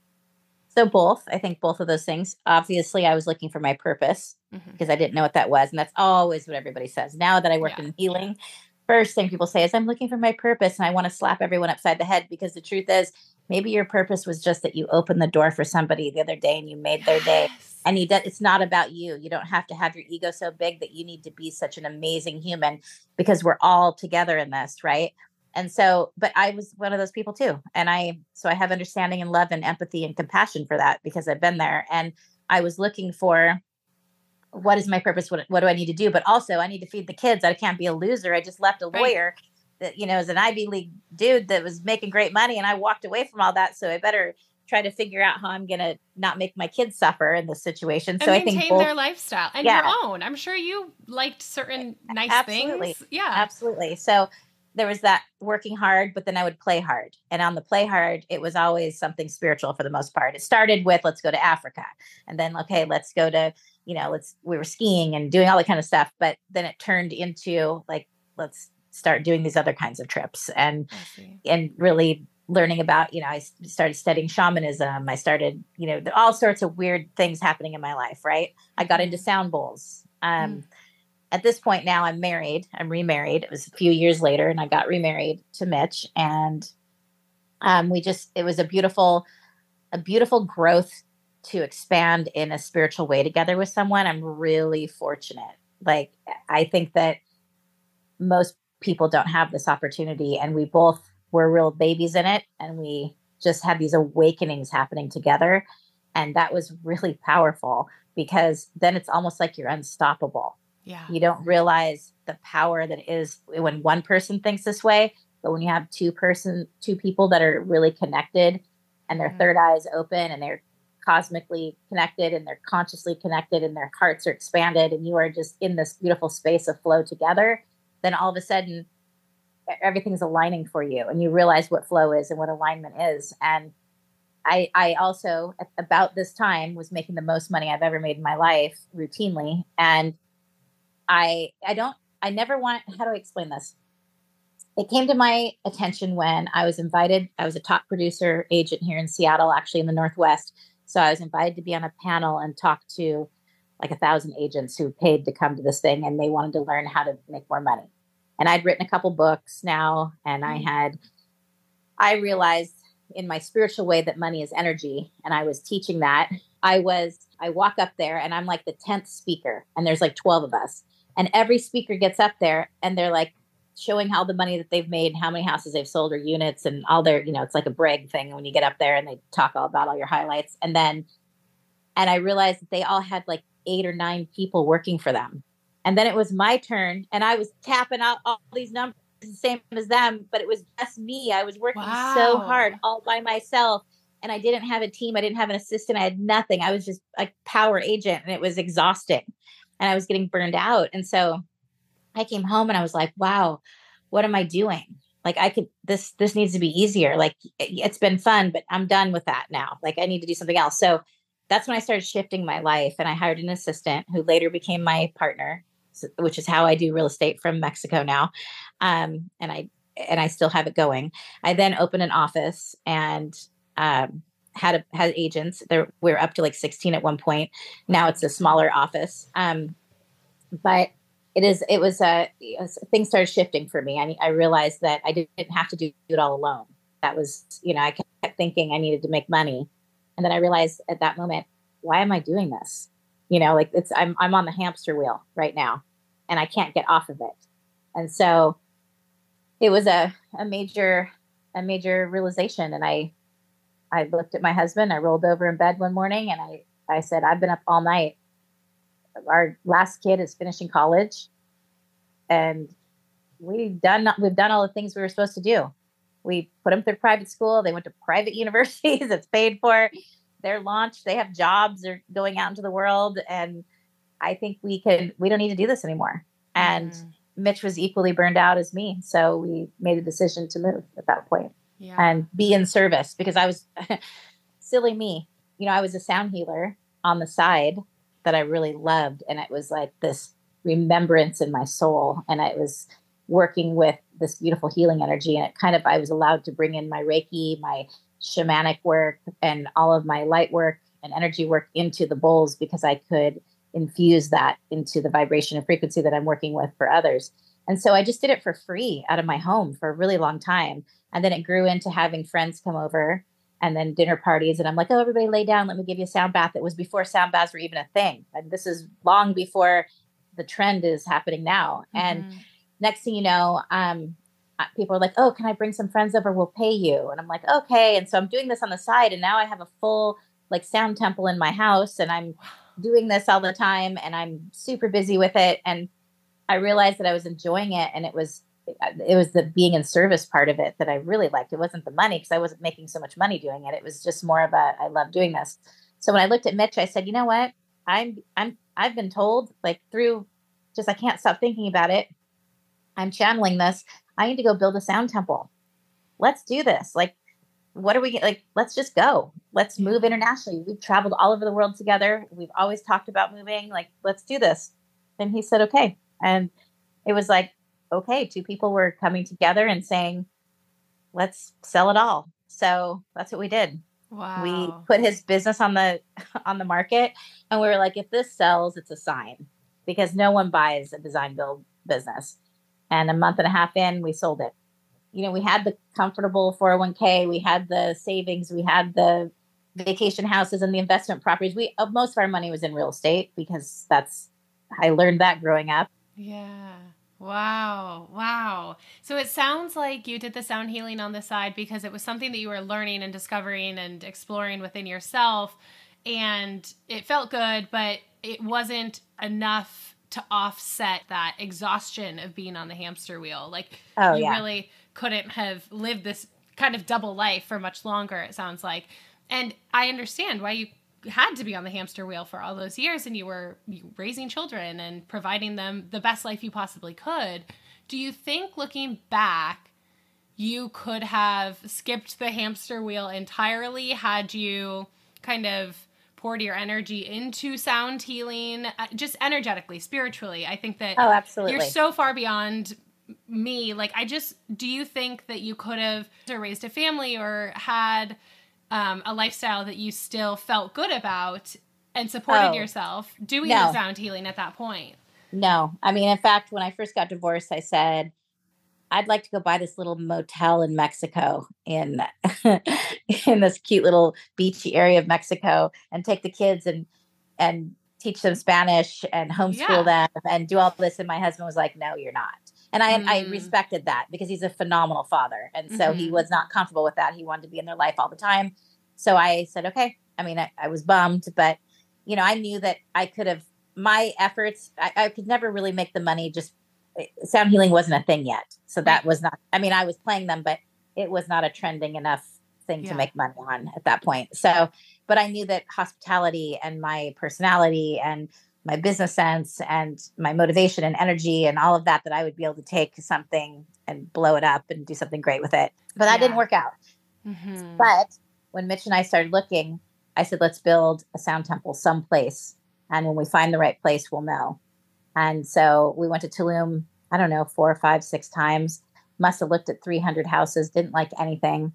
So both, I think both of those things. Obviously, I was looking for my purpose mm-hmm. because I didn't know what that was, and that's always what everybody says. Now that I work yeah. in healing, first thing people say is, "I'm looking for my purpose," and I want to slap everyone upside the head because the truth is, maybe your purpose was just that you opened the door for somebody the other day and you made their day. And you de- it's not about you. You don't have to have your ego so big that you need to be such an amazing human because we're all together in this, right? And so but i was one of those people too and i so i have understanding and love and empathy and compassion for that because i've been there and i was looking for what is my purpose? What, what do i need to do? But also i need to feed the kids. I can't be a loser. I just left a lawyer that you know is an ivy league dude that was making great money and i walked away from all that so i better try to figure out how i'm gonna not make my kids suffer in this situation. So i think both, their lifestyle and yeah. your own. I'm sure you liked certain nice absolutely. things. Yeah. Absolutely. So there was that working hard, but then I would play hard. And on the play hard, it was always something spiritual for the most part. It started with let's go to Africa. And then, okay, let's go to, you know, let's, we were skiing and doing all that kind of stuff. But then it turned into like, let's start doing these other kinds of trips and, and really learning about, you know, I started studying shamanism. I started, you know, all sorts of weird things happening in my life, right? I got into mm-hmm. sound bowls. Um, mm at this point now I'm married. I'm remarried. It was a few years later and I got remarried to Mitch and um, we just it was a beautiful a beautiful growth to expand in a spiritual way together with someone. I'm really fortunate. Like I think that most people don't have this opportunity and we both were real babies in it and we just had these awakenings happening together and that was really powerful because then it's almost like you're unstoppable yeah. You don't realize the power that is when one person thinks this way, but when you have two person two people that are really connected and their mm-hmm. third eye is open and they're cosmically connected and they're consciously connected and their hearts are expanded and you are just in this beautiful space of flow together, then all of a sudden everything's aligning for you and you realize what flow is and what alignment is and I, I also at about this time was making the most money I've ever made in my life routinely and I I don't I never want how do I explain this? It came to my attention when I was invited. I was a top producer agent here in Seattle, actually in the Northwest. So I was invited to be on a panel and talk to like a thousand agents who paid to come to this thing and they wanted to learn how to make more money. And I'd written a couple books now and I mm. had I realized in my spiritual way that money is energy and I was teaching that. I was I walk up there and I'm like the 10th speaker and there's like 12 of us and every speaker gets up there and they're like showing how the money that they've made, how many houses they've sold or units and all their, you know, it's like a brag thing when you get up there and they talk all about all your highlights. And then, and I realized that they all had like eight or nine people working for them. And then it was my turn and I was tapping out all these numbers the same as them, but it was just me. I was working wow. so hard all by myself and I didn't have a team. I didn't have an assistant. I had nothing. I was just a power agent and it was exhausting and I was getting burned out. And so I came home and I was like, wow, what am I doing? Like I could this this needs to be easier. Like it's been fun, but I'm done with that now. Like I need to do something else. So that's when I started shifting my life and I hired an assistant who later became my partner, which is how I do real estate from Mexico now. Um, and I and I still have it going. I then opened an office and um, had a, had agents. There we are up to like 16 at one point. Now it's a smaller office. Um, but it is it was uh things started shifting for me. I I realized that I didn't have to do it all alone. That was you know I kept thinking I needed to make money, and then I realized at that moment why am I doing this? You know, like it's I'm I'm on the hamster wheel right now, and I can't get off of it. And so it was a a major a major realization, and I I looked at my husband. I rolled over in bed one morning, and I I said I've been up all night our last kid is finishing college and we've done we've done all the things we were supposed to do we put them through private school they went to private universities it's paid for they're launched they have jobs they're going out into the world and i think we can we don't need to do this anymore and mm. mitch was equally burned out as me so we made a decision to move at that point yeah. and be in service because i was silly me you know i was a sound healer on the side that I really loved. And it was like this remembrance in my soul. And I was working with this beautiful healing energy. And it kind of, I was allowed to bring in my Reiki, my shamanic work, and all of my light work and energy work into the bowls because I could infuse that into the vibration and frequency that I'm working with for others. And so I just did it for free out of my home for a really long time. And then it grew into having friends come over and then dinner parties. And I'm like, oh, everybody lay down. Let me give you a sound bath. It was before sound baths were even a thing. And this is long before the trend is happening now. Mm-hmm. And next thing you know, um, people are like, oh, can I bring some friends over? We'll pay you. And I'm like, okay. And so I'm doing this on the side. And now I have a full like sound temple in my house and I'm doing this all the time and I'm super busy with it. And I realized that I was enjoying it and it was it was the being in service part of it that I really liked. It wasn't the money because I wasn't making so much money doing it. It was just more of a I love doing this. So when I looked at Mitch, I said, you know what? I'm I'm I've been told like through just I can't stop thinking about it. I'm channeling this. I need to go build a sound temple. Let's do this. Like, what are we like? Let's just go. Let's move internationally. We've traveled all over the world together. We've always talked about moving. Like, let's do this. And he said, okay. And it was like okay, two people were coming together and saying, let's sell it all. So that's what we did. Wow. We put his business on the on the market and we were like, if this sells, it's a sign because no one buys a design build business. And a month and a half in, we sold it. You know, we had the comfortable 401k, we had the savings, we had the vacation houses and the investment properties. We uh, most of our money was in real estate because that's I learned that growing up. Yeah. Wow. Wow. So it sounds like you did the sound healing on the side because it was something that you were learning and discovering and exploring within yourself. And it felt good, but it wasn't enough to offset that exhaustion of being on the hamster wheel. Like oh, you yeah. really couldn't have lived this kind of double life for much longer, it sounds like. And I understand why you had to be on the hamster wheel for all those years and you were raising children and providing them the best life you possibly could. Do you think looking back, you could have skipped the hamster wheel entirely had you kind of poured your energy into sound healing, uh, just energetically, spiritually? I think that oh, absolutely. you're so far beyond me. Like, I just, do you think that you could have raised a family or had um, a lifestyle that you still felt good about and supported oh, yourself doing no. the sound healing at that point? No. I mean, in fact, when I first got divorced, I said, I'd like to go buy this little motel in Mexico in in this cute little beachy area of Mexico and take the kids and and teach them Spanish and homeschool yeah. them and do all this. And my husband was like, No, you're not. And I, mm. I respected that because he's a phenomenal father. And so mm-hmm. he was not comfortable with that. He wanted to be in their life all the time. So I said, okay. I mean, I, I was bummed, but you know, I knew that I could have my efforts, I, I could never really make the money just eh, sound healing wasn't a thing yet. So that was not, I mean, I was playing them, but it was not a trending enough thing yeah. to make money on at that point. So, but I knew that hospitality and my personality and my business sense and my motivation and energy and all of that that I would be able to take something and blow it up and do something great with it. But that didn't work out. Mm-hmm. But when Mitch and I started looking, I said, let's build a sound temple someplace. And when we find the right place, we'll know. And so we went to Tulum, I don't know, four or five, six times. Must have looked at 300 houses, didn't like anything.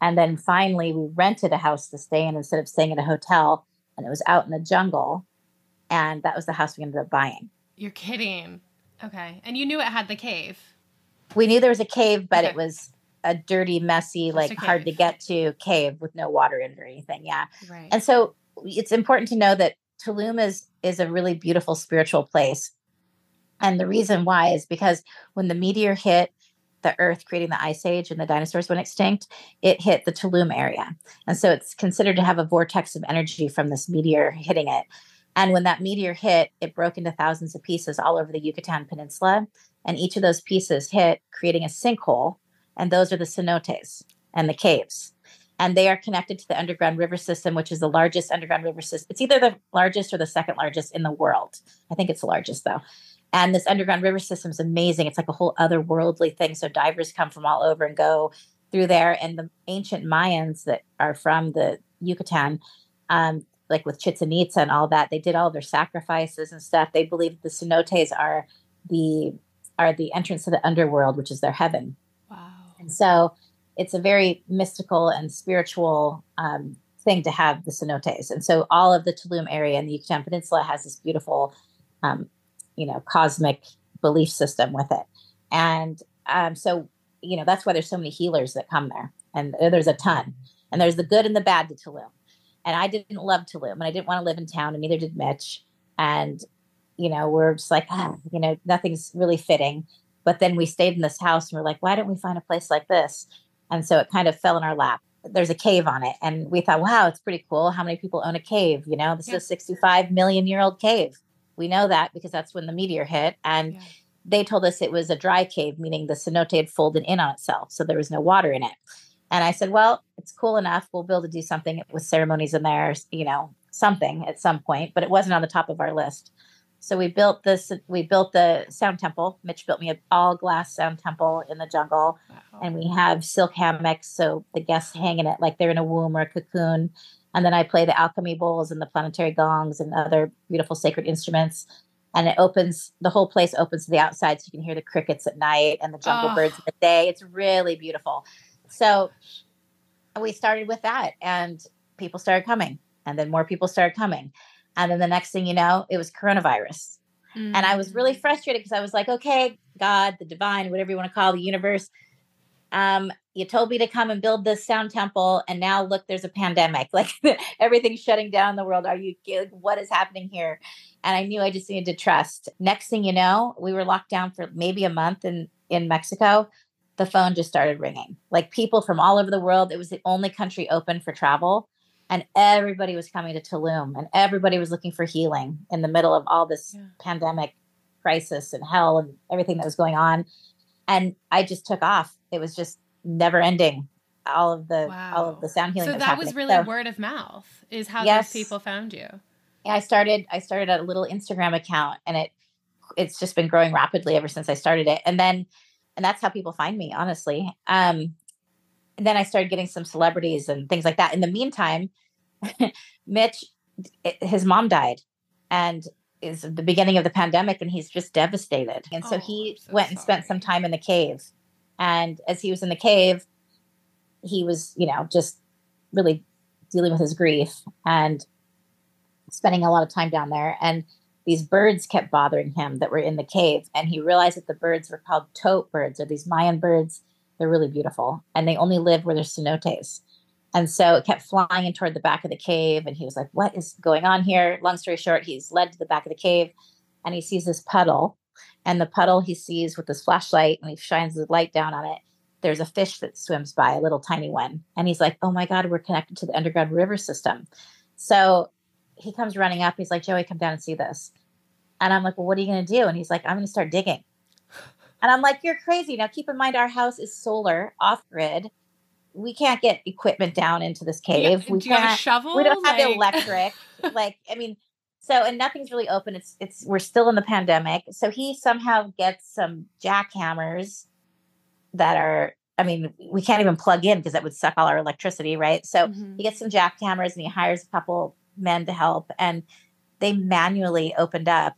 And then finally, we rented a house to stay in instead of staying at a hotel. And it was out in the jungle. And that was the house we ended up buying. You're kidding. Okay. And you knew it had the cave. We knew there was a cave, but okay. it was a dirty, messy, like hard to get to cave with no water in it or anything. Yeah. Right. And so it's important to know that Tulum is is a really beautiful spiritual place. And the reason why is because when the meteor hit the earth creating the ice age and the dinosaurs went extinct, it hit the Tulum area. And so it's considered to have a vortex of energy from this meteor hitting it. And when that meteor hit, it broke into thousands of pieces all over the Yucatan Peninsula. And each of those pieces hit, creating a sinkhole and those are the cenotes and the caves. And they are connected to the underground river system, which is the largest underground river system. It's either the largest or the second largest in the world. I think it's the largest, though. And this underground river system is amazing. It's like a whole otherworldly thing. So divers come from all over and go through there. And the ancient Mayans that are from the Yucatan, um, like with Chichen Itza and all that, they did all their sacrifices and stuff. They believe the cenotes are the are the entrance to the underworld, which is their heaven. Wow! And so it's a very mystical and spiritual um, thing to have the cenotes. And so all of the Tulum area and the Yucatan Peninsula has this beautiful, um, you know, cosmic belief system with it. And um, so, you know, that's why there's so many healers that come there. And there's a ton. And there's the good and the bad to Tulum. And I didn't love Tulum and I didn't want to live in town, and neither did Mitch. And, you know, we're just like, ah, you know, nothing's really fitting. But then we stayed in this house and we're like, why don't we find a place like this? And so it kind of fell in our lap. There's a cave on it. And we thought, wow, it's pretty cool. How many people own a cave? You know, this yeah. is a 65 million year old cave. We know that because that's when the meteor hit. And yeah. they told us it was a dry cave, meaning the cenote had folded in on itself. So there was no water in it. And I said, well, it's cool enough. We'll be able to do something with ceremonies in there, you know, something at some point, but it wasn't on the top of our list. So we built this. We built the sound temple. Mitch built me an all glass sound temple in the jungle, wow. and we have silk hammocks so the guests hang in it like they're in a womb or a cocoon. And then I play the alchemy bowls and the planetary gongs and other beautiful sacred instruments. And it opens the whole place opens to the outside, so you can hear the crickets at night and the jungle oh. birds in the day. It's really beautiful. So we started with that, and people started coming, and then more people started coming and then the next thing you know, it was coronavirus. Mm-hmm. And I was really mm. frustrated because I was like, okay, God, the divine, whatever you want to call the universe, um, you told me to come and build this sound temple, and now look, there's a pandemic. Like everything's shutting down in the world. Are you what is happening here? And I knew I just needed to trust. Next thing you know, we were locked down for maybe a month in in Mexico. The phone just started ringing. Like people from all over the world. It was the only country open for travel and everybody was coming to Tulum and everybody was looking for healing in the middle of all this yeah. pandemic crisis and hell and everything that was going on. And I just took off. It was just never ending. All of the wow. all of the sound healing. So that, that was really so, word of mouth is how yes, those people found you. Yeah, I started I started a little Instagram account and it it's just been growing rapidly ever since I started it. And then and that's how people find me, honestly. Um and then I started getting some celebrities and things like that. In the meantime, Mitch, his mom died, and is the beginning of the pandemic, and he's just devastated. And so oh, he so went and spent some time in the cave. And as he was in the cave, he was, you know, just really dealing with his grief and spending a lot of time down there. And these birds kept bothering him that were in the cave. And he realized that the birds were called tote birds or these Mayan birds. They're really beautiful. And they only live where there's cenotes. And so it kept flying in toward the back of the cave. And he was like, What is going on here? Long story short, he's led to the back of the cave and he sees this puddle. And the puddle he sees with his flashlight and he shines the light down on it. There's a fish that swims by, a little tiny one. And he's like, Oh my God, we're connected to the underground river system. So he comes running up. He's like, Joey, come down and see this. And I'm like, Well, what are you going to do? And he's like, I'm going to start digging. And I'm like, You're crazy. Now, keep in mind, our house is solar, off grid we can't get equipment down into this cave. Yeah, we can't. shovel? We don't have like... electric. like, I mean, so and nothing's really open. It's it's we're still in the pandemic. So he somehow gets some jackhammers that are I mean, we can't even plug in because that would suck all our electricity, right? So mm-hmm. he gets some jackhammers and he hires a couple men to help and they manually opened up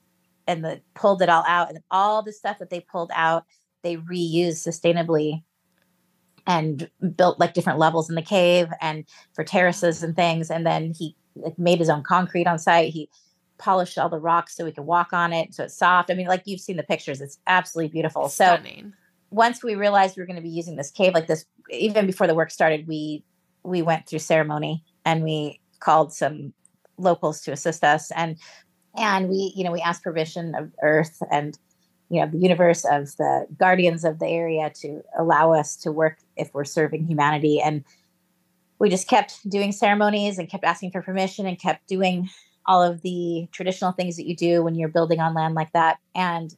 and the, pulled it all out and all the stuff that they pulled out they reused sustainably and built like different levels in the cave and for terraces and things and then he like, made his own concrete on site. He polished all the rocks so we could walk on it so it's soft. I mean like you've seen the pictures. It's absolutely beautiful. Stunning. so once we realized we were going to be using this cave like this even before the work started we we went through ceremony and we called some locals to assist us and and we you know we asked permission of earth and you know the universe of the guardians of the area to allow us to work if we're serving humanity and we just kept doing ceremonies and kept asking for permission and kept doing all of the traditional things that you do when you're building on land like that and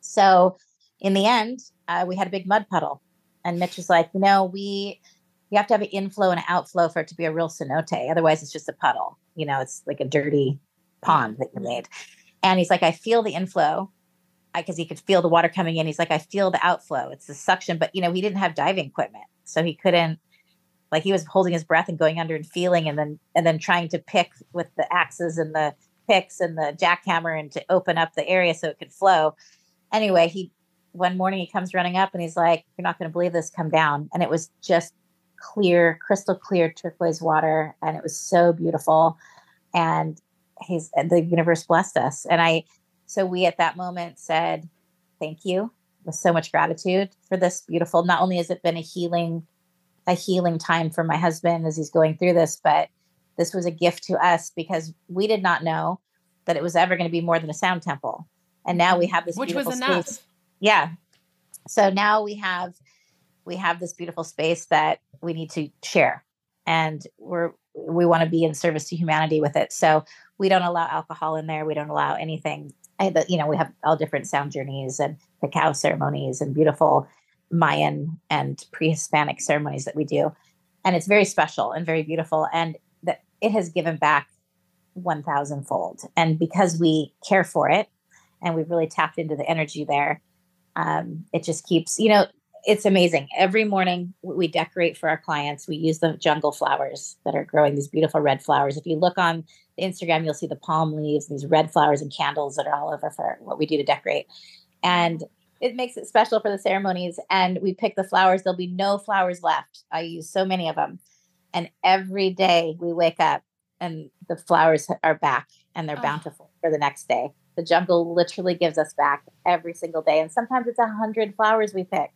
so in the end uh, we had a big mud puddle and mitch was like you know we you have to have an inflow and an outflow for it to be a real cenote otherwise it's just a puddle you know it's like a dirty pond that you made and he's like i feel the inflow because he could feel the water coming in. He's like, I feel the outflow. It's the suction, but you know, he didn't have diving equipment, so he couldn't. Like he was holding his breath and going under and feeling, and then and then trying to pick with the axes and the picks and the jackhammer and to open up the area so it could flow. Anyway, he one morning he comes running up and he's like, "You're not going to believe this. Come down!" And it was just clear, crystal clear turquoise water, and it was so beautiful. And he's the universe blessed us, and I so we at that moment said, thank you with so much gratitude for this beautiful, not only has it been a healing, a healing time for my husband as he's going through this, but this was a gift to us because we did not know that it was ever going to be more than a sound temple. And now we mm-hmm. have this which was enough. Space. Yeah. So now we have we have this beautiful space that we need to share and we're we want to be in service to humanity with it. So we don't allow alcohol in there. We don't allow anything you know, we have all different sound journeys and cacao ceremonies and beautiful Mayan and pre-Hispanic ceremonies that we do, and it's very special and very beautiful, and that it has given back one thousand fold. And because we care for it, and we've really tapped into the energy there, um, it just keeps, you know, it's amazing. Every morning we decorate for our clients. We use the jungle flowers that are growing these beautiful red flowers. If you look on Instagram, you'll see the palm leaves, these red flowers and candles that are all over for what we do to decorate. And it makes it special for the ceremonies. And we pick the flowers. There'll be no flowers left. I use so many of them. And every day we wake up and the flowers are back and they're oh. bountiful for the next day. The jungle literally gives us back every single day. And sometimes it's a hundred flowers we pick.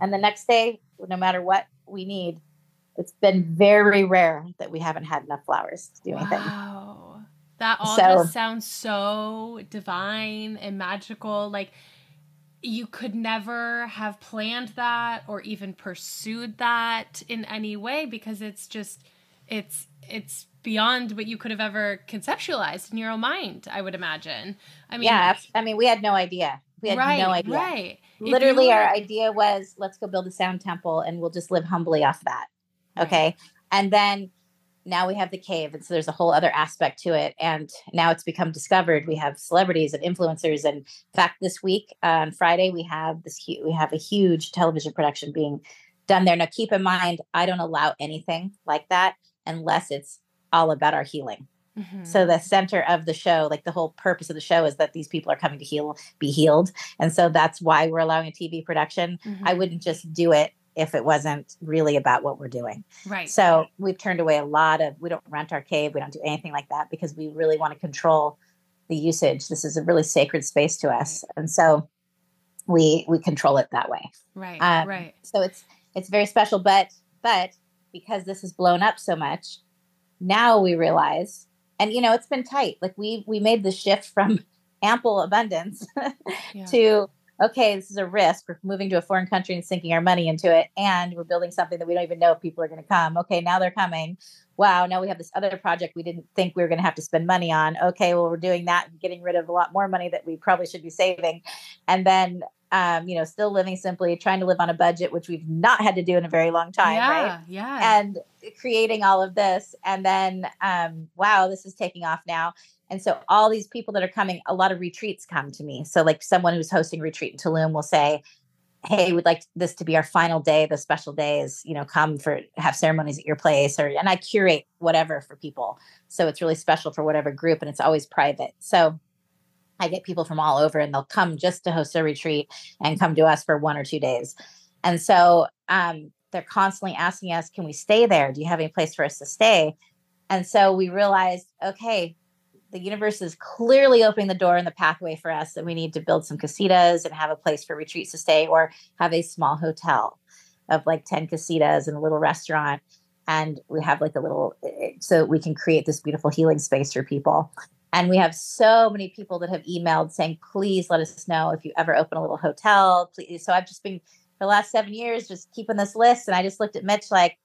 And the next day, no matter what we need, it's been very rare that we haven't had enough flowers to do anything. Wow. That all so, just sounds so divine and magical. Like you could never have planned that or even pursued that in any way because it's just it's it's beyond what you could have ever conceptualized in your own mind, I would imagine. I mean Yeah, I mean we had no idea. We had right, no idea. Right. Literally, our idea was let's go build a sound temple and we'll just live humbly off that. Okay. Right. And then now we have the cave. And so there's a whole other aspect to it. And now it's become discovered. We have celebrities and influencers. And in fact, this week uh, on Friday, we have this, hu- we have a huge television production being done there. Now, keep in mind, I don't allow anything like that unless it's all about our healing. Mm-hmm. So the center of the show, like the whole purpose of the show is that these people are coming to heal, be healed. And so that's why we're allowing a TV production. Mm-hmm. I wouldn't just do it if it wasn't really about what we're doing. Right. So we've turned away a lot of we don't rent our cave, we don't do anything like that because we really want to control the usage. This is a really sacred space to us. Right. And so we we control it that way. Right. Um, right. So it's it's very special but but because this has blown up so much, now we realize and you know it's been tight. Like we we made the shift from ample abundance yeah. to okay this is a risk. We're moving to a foreign country and sinking our money into it and we're building something that we don't even know if people are going to come. Okay now they're coming. Wow now we have this other project we didn't think we were going to have to spend money on. Okay well we're doing that and getting rid of a lot more money that we probably should be saving. And then um, you know, still living simply, trying to live on a budget, which we've not had to do in a very long time, yeah, right? Yeah. And creating all of this, and then, um, wow, this is taking off now. And so all these people that are coming, a lot of retreats come to me. So like someone who's hosting retreat in Tulum will say, Hey, we'd like this to be our final day. The special day is, you know, come for have ceremonies at your place or and I curate whatever for people. So it's really special for whatever group and it's always private. So I get people from all over and they'll come just to host a retreat and come to us for one or two days. And so um, they're constantly asking us, can we stay there? Do you have any place for us to stay? And so we realized, okay, the universe is clearly opening the door and the pathway for us that we need to build some casitas and have a place for retreats to stay or have a small hotel of like 10 casitas and a little restaurant and we have like a little eh, so we can create this beautiful healing space for people and we have so many people that have emailed saying please let us know if you ever open a little hotel. Please so i've just been for the last seven years just keeping this list and i just looked at mitch like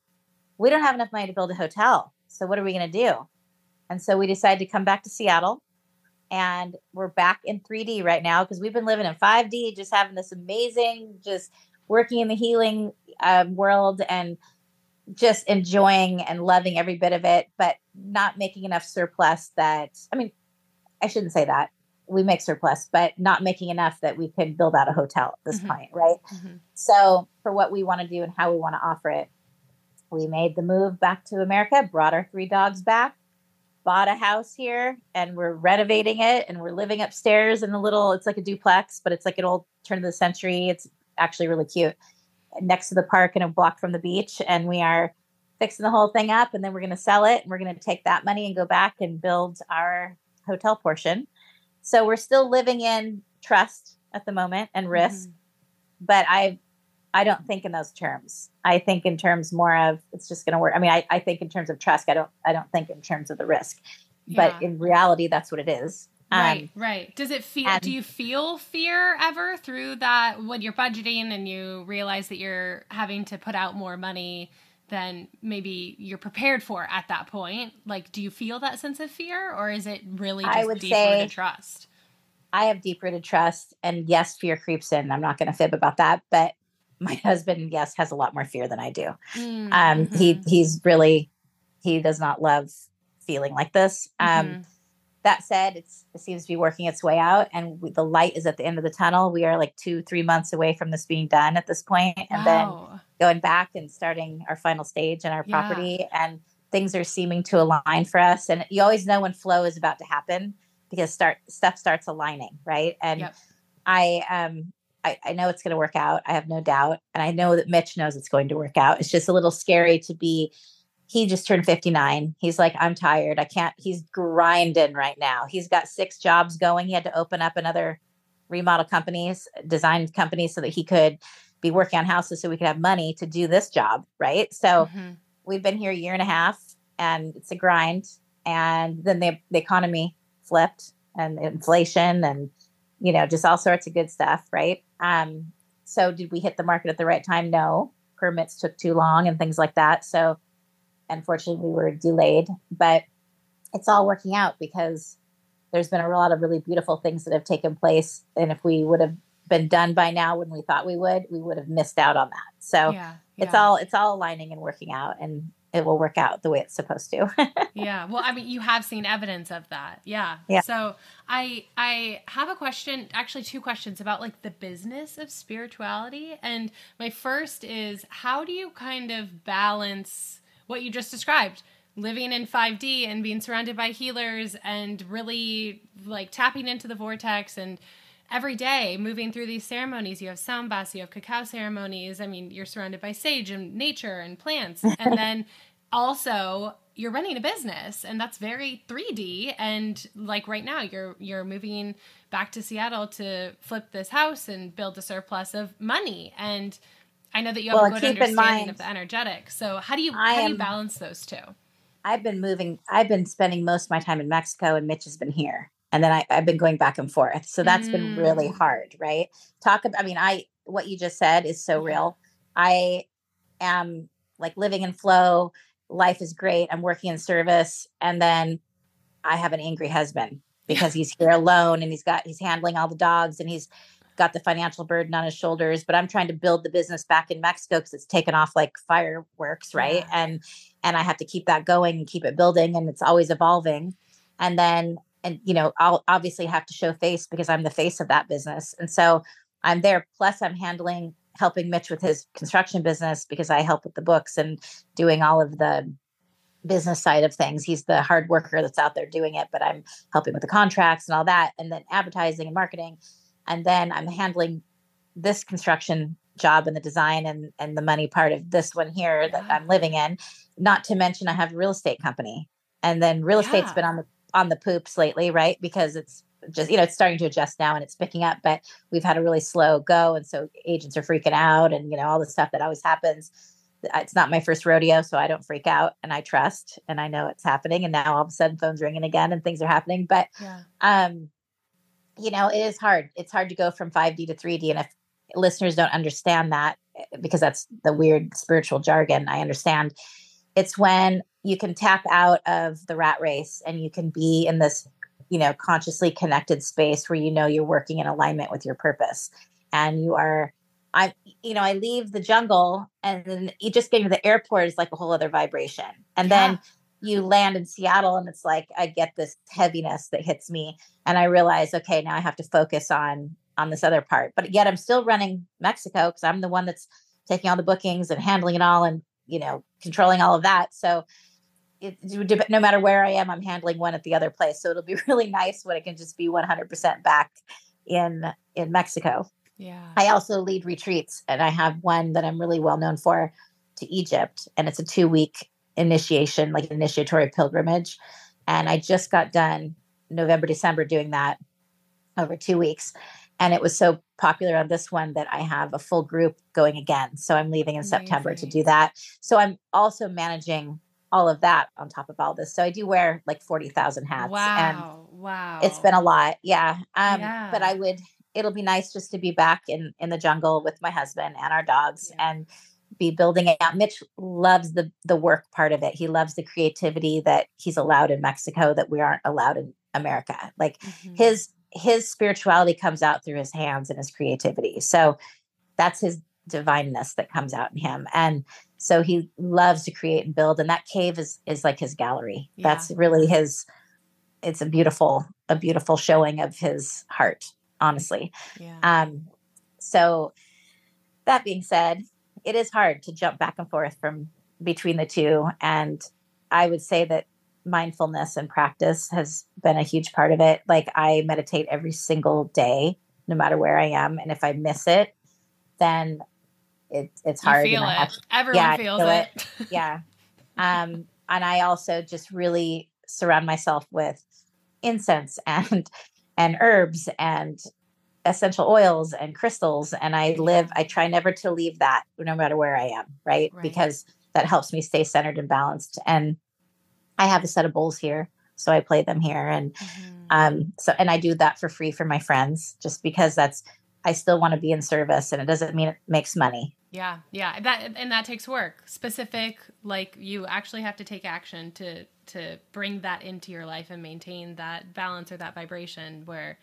we don't have enough money to build a hotel. So what are we going to do? And so we decided to come back to Seattle and we're back in 3D right now because we've been living in 5D, just having this amazing, just working in the healing um, world and just enjoying and loving every bit of it, but not making enough surplus that, I mean, I shouldn't say that. We make surplus, but not making enough that we could build out a hotel at this mm-hmm. point, right? Mm-hmm. So, for what we want to do and how we want to offer it, we made the move back to America, brought our three dogs back, bought a house here and we're renovating it and we're living upstairs in a little it's like a duplex but it's like an old turn of the century it's actually really cute next to the park and a block from the beach and we are fixing the whole thing up and then we're going to sell it and we're going to take that money and go back and build our hotel portion so we're still living in trust at the moment and risk mm-hmm. but i've I don't think in those terms. I think in terms more of it's just going to work. I mean, I, I think in terms of trust. I don't. I don't think in terms of the risk. Yeah. But in reality, that's what it is. Right, um, right. Does it feel? Do you feel fear ever through that when you're budgeting and you realize that you're having to put out more money than maybe you're prepared for at that point? Like, do you feel that sense of fear, or is it really just I would deep say, rooted trust? I have deep rooted trust, and yes, fear creeps in. I'm not going to fib about that, but my husband, yes, has a lot more fear than I do. Mm, um, mm-hmm. He he's really he does not love feeling like this. Um, mm-hmm. That said, it's it seems to be working its way out, and we, the light is at the end of the tunnel. We are like two three months away from this being done at this point, and wow. then going back and starting our final stage in our yeah. property, and things are seeming to align for us. And you always know when flow is about to happen because start stuff starts aligning, right? And yep. I um I, I know it's going to work out. I have no doubt. And I know that Mitch knows it's going to work out. It's just a little scary to be. He just turned 59. He's like, I'm tired. I can't. He's grinding right now. He's got six jobs going. He had to open up another remodel companies, design companies, so that he could be working on houses so we could have money to do this job. Right. So mm-hmm. we've been here a year and a half and it's a grind. And then the, the economy flipped and inflation and, you know, just all sorts of good stuff. Right. Um, so did we hit the market at the right time? No. Permits took too long and things like that. So unfortunately we were delayed, but it's all working out because there's been a lot of really beautiful things that have taken place. And if we would have been done by now when we thought we would, we would have missed out on that. So yeah, yeah. it's all it's all aligning and working out. And it will work out the way it's supposed to. yeah. Well, I mean, you have seen evidence of that. Yeah. Yeah. So I I have a question, actually two questions about like the business of spirituality. And my first is how do you kind of balance what you just described? Living in 5D and being surrounded by healers and really like tapping into the vortex and every day moving through these ceremonies. You have sound baths you have cacao ceremonies. I mean you're surrounded by sage and nature and plants. And then also you're running a business and that's very 3D and like right now you're you're moving back to Seattle to flip this house and build a surplus of money. And I know that you have well, a good understanding mind, of the energetic. So how do you I how do you balance those two? I've been moving I've been spending most of my time in Mexico and Mitch has been here. And then I, have been going back and forth. So that's mm. been really mm. hard, right? Talk about I mean, I what you just said is so real. I am like living in flow life is great. I'm working in service. And then I have an angry husband because he's here alone and he's got, he's handling all the dogs and he's got the financial burden on his shoulders. But I'm trying to build the business back in Mexico because it's taken off like fireworks. Right. Yeah. And, and I have to keep that going and keep it building and it's always evolving. And then and you know i'll obviously have to show face because i'm the face of that business and so i'm there plus i'm handling helping mitch with his construction business because i help with the books and doing all of the business side of things he's the hard worker that's out there doing it but i'm helping with the contracts and all that and then advertising and marketing and then i'm handling this construction job and the design and and the money part of this one here that i'm living in not to mention i have a real estate company and then real estate's been on the on the poops lately, right? Because it's just you know it's starting to adjust now and it's picking up, but we've had a really slow go, and so agents are freaking out, and you know all the stuff that always happens. It's not my first rodeo, so I don't freak out, and I trust, and I know it's happening. And now all of a sudden, phones ringing again, and things are happening. But Yeah. um, you know, it is hard. It's hard to go from 5D to 3D. And if listeners don't understand that, eh, because that's the weird spiritual jargon, I understand. It's when you can tap out of the rat race and you can be in this, you know, consciously connected space where you know you're working in alignment with your purpose. And you are, I, you know, I leave the jungle and then you just getting to the airport is like a whole other vibration. And then you land in Seattle and it's like I get this heaviness that hits me and I realize okay now I have to focus on on this other part. But yet I'm still running Mexico because I'm the one that's taking all the bookings and handling it all and you know controlling all of that. So it, no matter where I am I'm handling one at the other place. So it'll be really nice when it can just be 100% back in in Mexico. Yeah. I also lead retreats, and I have one that I'm really well known for to Egypt, and it's a two week initiation, like initiatory pilgrimage. And I just got done November, December doing that over two weeks. And it was so popular on this one that I have a full group going again. So I'm leaving in September to do that. So I'm also managing all of that on top of all this. So I do wear like 40,000 hats. And wow. wow. it's been a lot yeah um Yeah. but i would it'll be nice just to be back in in the jungle with my husband and our dogs Yeah. and be building it out. Mitch loves the the work part of it. He loves the creativity that he's allowed in mexico that we aren't allowed in america. Like Mhm. his his spirituality comes out through his hands and his creativity. So that's his divineness that comes out in him. And so he loves to create and build and that cave is is like his gallery. Yeah. that's really his it's a beautiful a beautiful showing of his heart honestly. Yeah. um so that being said it is hard to jump back and forth from between the two. And i would say that mindfulness and practice has been a huge part of it. Like i meditate every single day no matter where i am. And if i miss it then it, it's you hard feel I have it. Everyone I feels feel it. yeah. Um and i also just really surround myself with incense and and herbs and essential oils and crystals and i live i try never to leave that no matter where i am right, Right. because that helps me stay centered and balanced and i have a set of bowls here so i play them here and Mhm. um so and i do that for free for my friends just because that's i still want to be in service and it doesn't mean it makes money Yeah, yeah. That and that takes work. Specific, like you actually have to take action to to bring that into your life and maintain that balance or that vibration where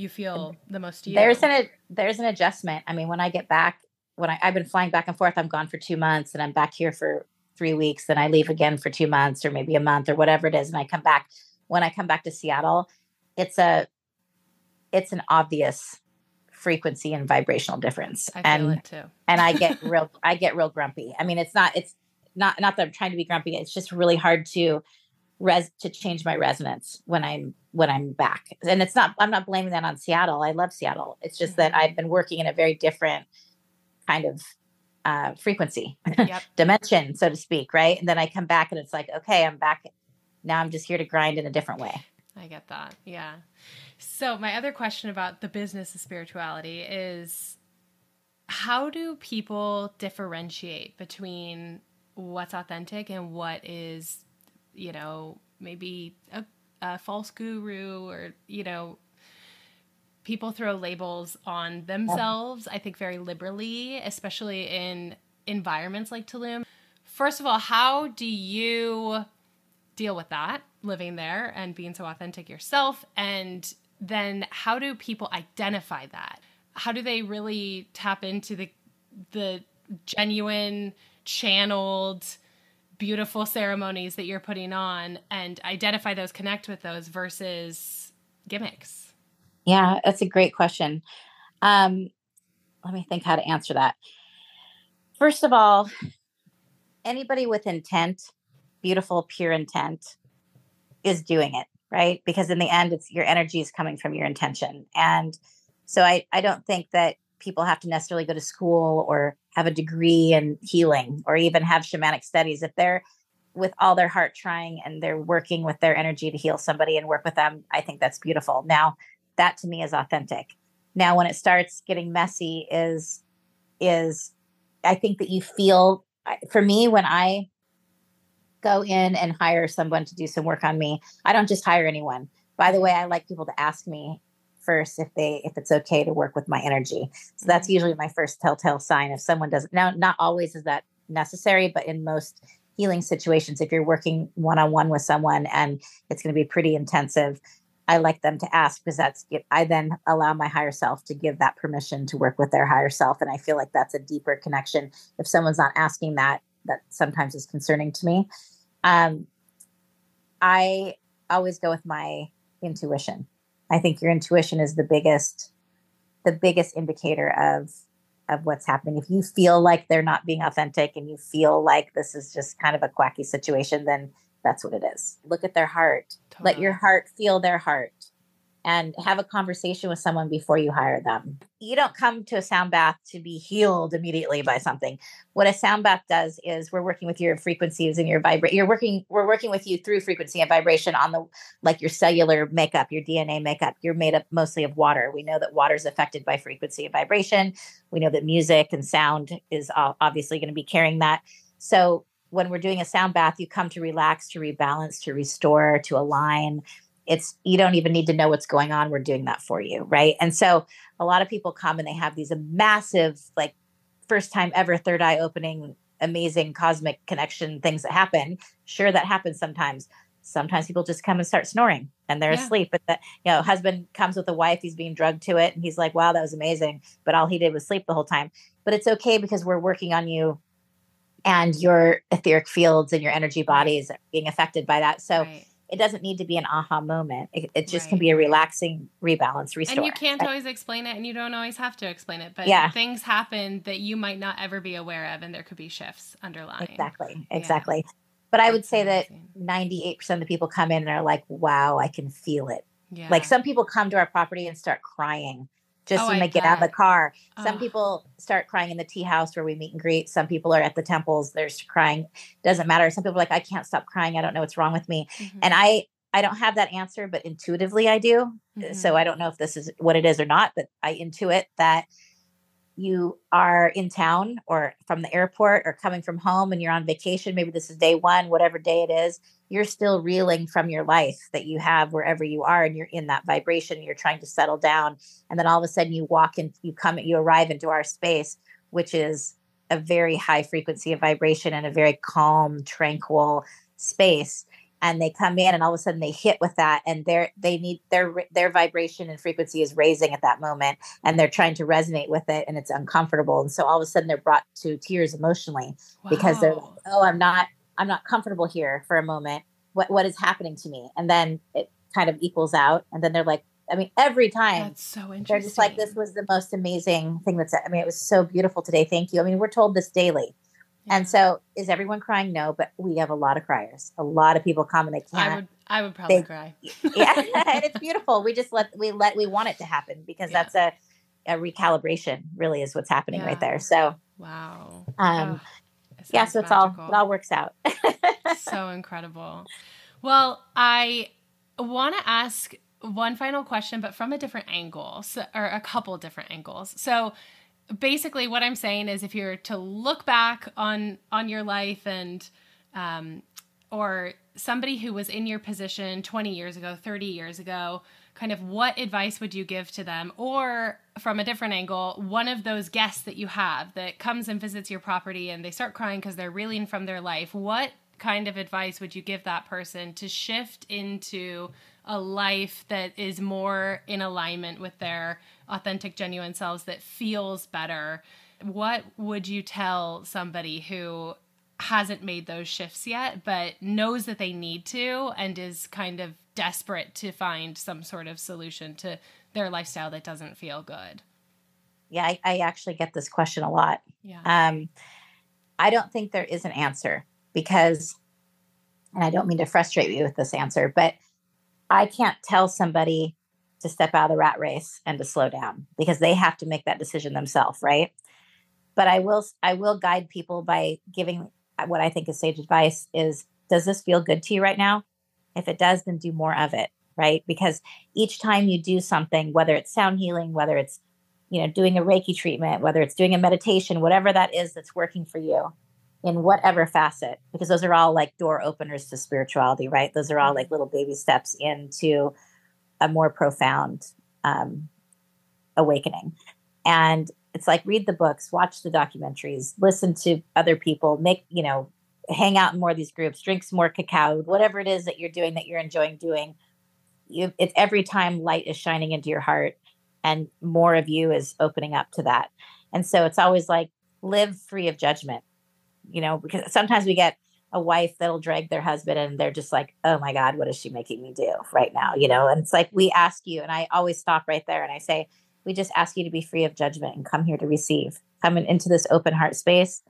you feel the most you. there's an there's an adjustment. I mean when i get back when I, i've been flying back and forth i'm gone for two months and i'm back here for three weeks then i leave again for two months or maybe a month or whatever it is and i come back when i come back to seattle it's a it's an obvious frequency and vibrational difference and and i get real i get real grumpy. I mean it's not it's not not that i'm trying to be grumpy it's just really hard to res to change my resonance when i'm when i'm back and it's not i'm not blaming that on seattle i love seattle it's just that Mhm. i've been working in a very different kind of uh frequency Yep. dimension so to speak right and then i come back and it's like okay i'm back now i'm just here to grind in a different way I get that. Yeah. So, my other question about the business of spirituality is how do people differentiate between what's authentic and what is, you know, maybe a, a false guru or, you know, people throw labels on themselves, I think, very liberally, especially in environments like Tulum. First of all, how do you deal with that living there and being so authentic yourself and then how do people identify that how do they really tap into the the genuine channeled beautiful ceremonies that you're putting on and identify those, connect with those versus gimmicks? Yeah, that's a great question. Um, let me think how to answer that. First of all, anybody with intent, beautiful, pure intent, is doing it, right? Because in the end, it's your energy is coming from your intention. And so I, I don't think that people have to necessarily go to school or have a degree in healing or even have shamanic studies. If they're with all their heart trying and they're working with their energy to heal somebody and work with them, I think that's beautiful. Now, that to me is authentic. Now, when it starts getting messy, is is I think that you feel for me when I go in and hire someone to do some work on me, I don't just hire anyone. By the way, I like people to ask me first if they if it's okay to work with my energy. So that's mm-hmm. usually my first telltale sign if someone doesn't now not always is that necessary, but in most healing situations, if you're working one on one with someone and it's going to be pretty intensive, I like them to ask because that's I then allow my higher self to give that permission to work with their higher self, and I feel like that's a deeper connection. If someone's not asking that, that sometimes is concerning to me. Um, I always go with my intuition. I think your intuition is the biggest, the biggest indicator of of what's happening. If you feel like they're not being authentic and you feel like this is just kind of a quacky situation, then that's what it is. Look at their heart. Totally. Let your heart feel their heart and have a conversation with someone before you hire them. You don't come to a sound bath to be healed immediately by something. What a sound bath does is we're working with your frequencies and your vibrate. You're working. We're working with you through frequency and vibration on the like your cellular makeup, your DNA makeup. You're made up mostly of water. We know that water is affected by frequency and vibration. We know that music and sound is obviously going to be carrying that. So when we're doing a sound bath, you come to relax, to rebalance, to restore, to align it's you don't even need to know what's going on we're doing that for you right? And so a lot of people come and they have these uh, massive like first time ever third eye opening amazing cosmic connection things that happen. Sure that happens sometimes. Sometimes people just come and start snoring and they're yeah. asleep but the you know husband comes with a wife he's being drugged to it and he's like wow that was amazing but all he did was sleep the whole time. But it's okay because we're working on you and your etheric fields and your energy bodies being affected by that. So right it doesn't need to be an aha moment. It, it just right. can be a relaxing rebalance, restore. And you can't always explain it, and you don't always have to explain it. But yeah. things happen that you might not ever be aware of, and there could be shifts underlying. Exactly, exactly. Yeah. But I would say that ninety eight percent of the people come in and are like, "Wow, I can feel it." Yeah. Like some people come to our property and start crying just oh, when I they bet. get out of the car. Some oh. people start crying in the tea house where we meet and greet. Some people are at the temples. There's crying. Doesn't matter. Some people are like, I can't stop crying. I don't know what's wrong with me. Mm-hmm. And I, I don't have that answer, but intuitively I do. Mm-hmm. So I don't know if this is what it is or not, but I intuit that you are in town or from the airport or coming from home and you're on vacation, maybe this is day one, whatever day it is, you're still reeling from your life that you have wherever you are and you're in that vibration, you're trying to settle down. And then all of a sudden you walk in, you come, you arrive into our space, which is a very high frequency of vibration and a very calm, tranquil space and they come in and all of a sudden they hit with that and they're they need their their vibration and frequency is raising at that moment and they're trying to resonate with it and it's uncomfortable and so all of a sudden they're brought to tears emotionally wow. because they're like, oh i'm not i'm not comfortable here for a moment what what is happening to me and then it kind of equals out and then they're like I mean, every time that's so interesting. They're just like, "This was the most amazing thing that's." I mean, it was so beautiful today. Thank you. I mean, we're told this daily. And so, is everyone crying? No, but we have a lot of criers. A lot of people come and they can't. I would, I would probably they, cry. yeah, and it's beautiful. We just let we let we want it to happen because yeah. that's a a recalibration. Really, is what's happening yeah. right there. So, wow. Um, oh, yeah, so it's all it all works out. so incredible. Well, I want to ask one final question, but from a different angle, so, or a couple different angles. So basically what i'm saying is if you're to look back on on your life and um or somebody who was in your position 20 years ago 30 years ago kind of what advice would you give to them? Or from a different angle one of those guests that you have that comes and visits your property and they start crying because they're reeling from their life what kind of advice would you give that person to shift into a life that is more in alignment with their authentic, genuine selves that feels better, what would you tell somebody who hasn't made those shifts yet, but knows that they need to and is kind of desperate to find some sort of solution to their lifestyle that doesn't feel good? Yeah, I, I actually get this question a lot. Yeah. Um, I don't think there is an answer because, and I don't mean to frustrate you with this answer, but I can't tell somebody to step out of the rat race and to slow down because they have to make that decision themselves, right? But I will I will guide people by giving uh, what I think is sage advice is does this feel good to you right now? If it does, then do more of it, right? Because each time you do something, whether it's sound healing, whether it's you know doing a reiki treatment whether it's doing a meditation whatever that is that's working for you in whatever facet because those are all like door openers to spirituality right those are all mm-hmm. like little baby steps into a more profound um, awakening. And it's like read the books watch the documentaries listen to other people make you know hang out in more of these groups drink some more cacao whatever it is that you're doing that you're enjoying doing. You, it's every time light is shining into your heart and more of you is opening up to that. And so it's always like live free of judgment you know because sometimes we get a wife that'll drag their husband and they're just like oh my god what is she making me do right now? You know and it's like we ask you and i always stop right there and i say we just ask you to be free of judgment and come here to receive. Come in, into this open heart space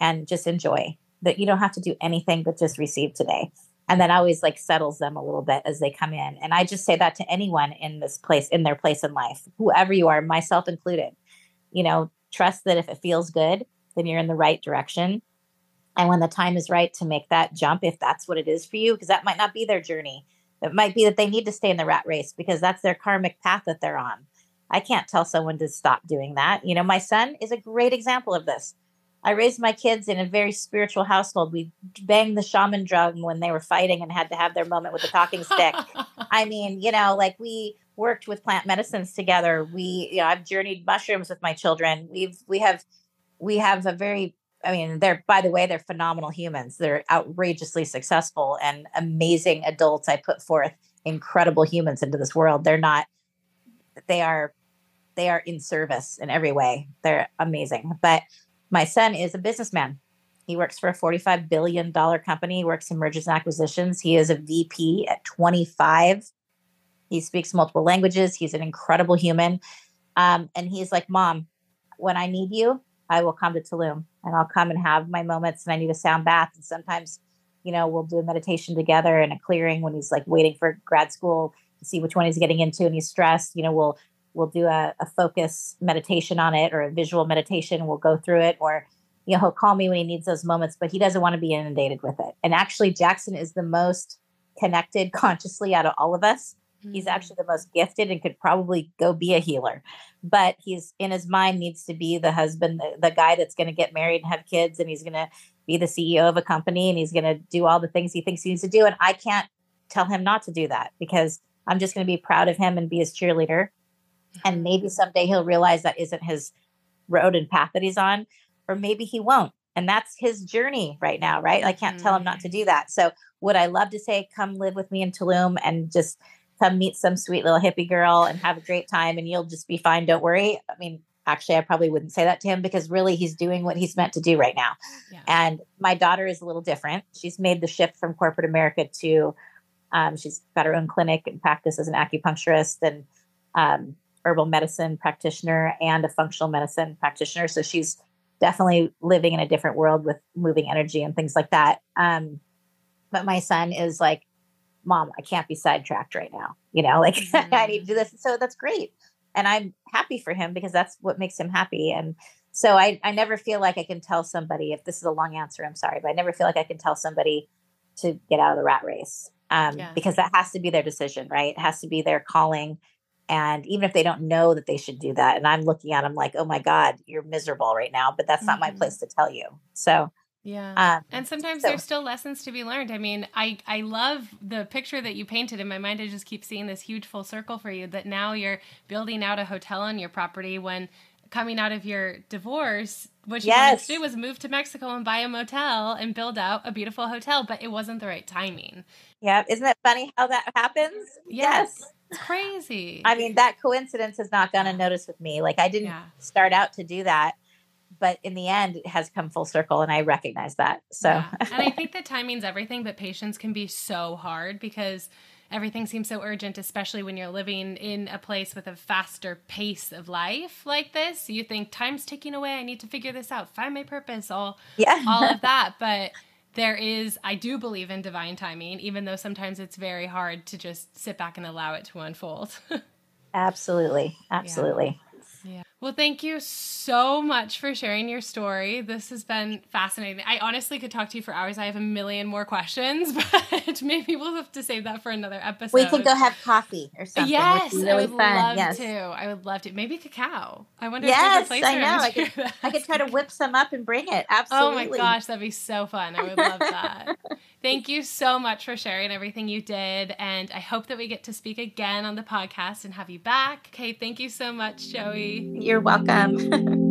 and just enjoy that you don't have to do anything but just receive today. And that always like settles them a little bit as they come in. And i just say that to anyone in this place in their place in life whoever you are myself included. You know trust that if it feels good then you're in the right direction and when the time is right to make that jump if that's what it is for you because that might not be their journey it might be that they need to stay in the rat race because that's their karmic path that they're on i can't tell someone to stop doing that you know my son is a great example of this I raised my kids in a very spiritual household. We banged the shaman drum when they were fighting and had to have their moment with the talking stick. I mean, you know, like we worked with plant medicines together. We, you know, I've journeyed mushrooms with my children. We've, we have, we have a very, I mean, they're, by the way, they're phenomenal humans. They're outrageously successful and amazing adults. I put forth incredible humans into this world. They're not, they are, they are in service in every way. They're amazing. But, my son is a businessman. He works for a $45 billion company, he works in mergers and acquisitions. He is a VP at 25. He speaks multiple languages. He's an incredible human. Um, and he's like, Mom, when I need you, I will come to Tulum and I'll come and have my moments and I need a sound bath. And sometimes, you know, we'll do a meditation together and a clearing when he's like waiting for grad school to see which one he's getting into and he's stressed. You know, we'll we'll do a, a focus meditation on it or a visual meditation. We'll go through it or you know, he'll call me when he needs those moments, but he doesn't want to be inundated with it. And actually, Jackson is the most connected consciously out of all of us. Mm-hmm. He's actually the most gifted and could probably go be a healer. But he's in his mind needs to be the husband, the, the guy that's going to get married and have kids, and he's going to be the CEO of a company and he's going to do all the things he thinks he needs to do. And I can't tell him not to do that because I'm just going to be proud of him and be his cheerleader and maybe someday he'll realize that isn't his road and path that he's on, or maybe he won't. And that's his journey right now, right? I can't mm-hmm. tell him not to mm. do that. So, would I love to say, come live with me in Tulum and just come meet some sweet little hippie girl and have a great time and you'll just be fine? Don't worry. I mean, actually, I probably wouldn't say that to him because really he's doing what he's meant to do right now. Yeah. And my daughter is a little different. She's made the shift from corporate America to, um, she's got her own clinic and practice as an acupuncturist and um, herbal medicine practitioner and a functional medicine practitioner. So she's definitely living in a different world with moving energy and things like that. Um, but my son is like, Mom, I can't be sidetracked right now. You know, like mm-hmm. I need to do this. So that's great. And I'm happy for him because that's what makes him happy. And so I, I never feel like I can tell somebody, if this is a long answer, I'm sorry, but I never feel like I can tell somebody to get out of the rat race um, yeah. because that has to be their decision, right? It has to be their calling and even if they don't know that they should do that, and I'm looking at them like, oh my God, you're miserable right now, but that's mm-hmm. not my mm-hmm. place to tell you. So, yeah. Um, and sometimes so. there's still lessons to be learned. I mean, I, I love the picture that you painted in my mind. I just keep seeing this huge full circle for you that now you're building out a hotel on your property when coming out of your divorce, what you yes. wanted to do was move to Mexico and buy a motel and build out a beautiful hotel, but it wasn't the right timing. Yeah. Isn't it funny how that happens? yes. yes. It's crazy. I mean, that coincidence has not gone unnoticed with me. Like I didn't yeah. start out to do that, but in the end, it has come full circle, and I recognize that. So, yeah. and I think that means everything, but patience can be so hard because everything seems so urgent, especially when you're living in a place with a faster pace of life like this. You think time's ticking away. I need to figure this out, find my purpose, all yeah, all of that. But there is, I do believe in divine timing, even though sometimes it's very hard to just sit back and allow it to unfold. absolutely, absolutely. Yeah. Well, thank you so much for sharing your story. This has been fascinating. I honestly could talk to you for hours. I have a million more questions, but maybe we'll have to save that for another episode. We could go have coffee or something. Yes, really I would fun. love yes. to. I would love to. Maybe cacao. I wonder yes, if there's a place I know. I could, I could try to whip some up and bring it. Absolutely. Oh my gosh, that'd be so fun. I would love that. Thank you so much for sharing everything you did. And I hope that we get to speak again on the podcast and have you back. Okay, thank you so much, Joey. You're welcome.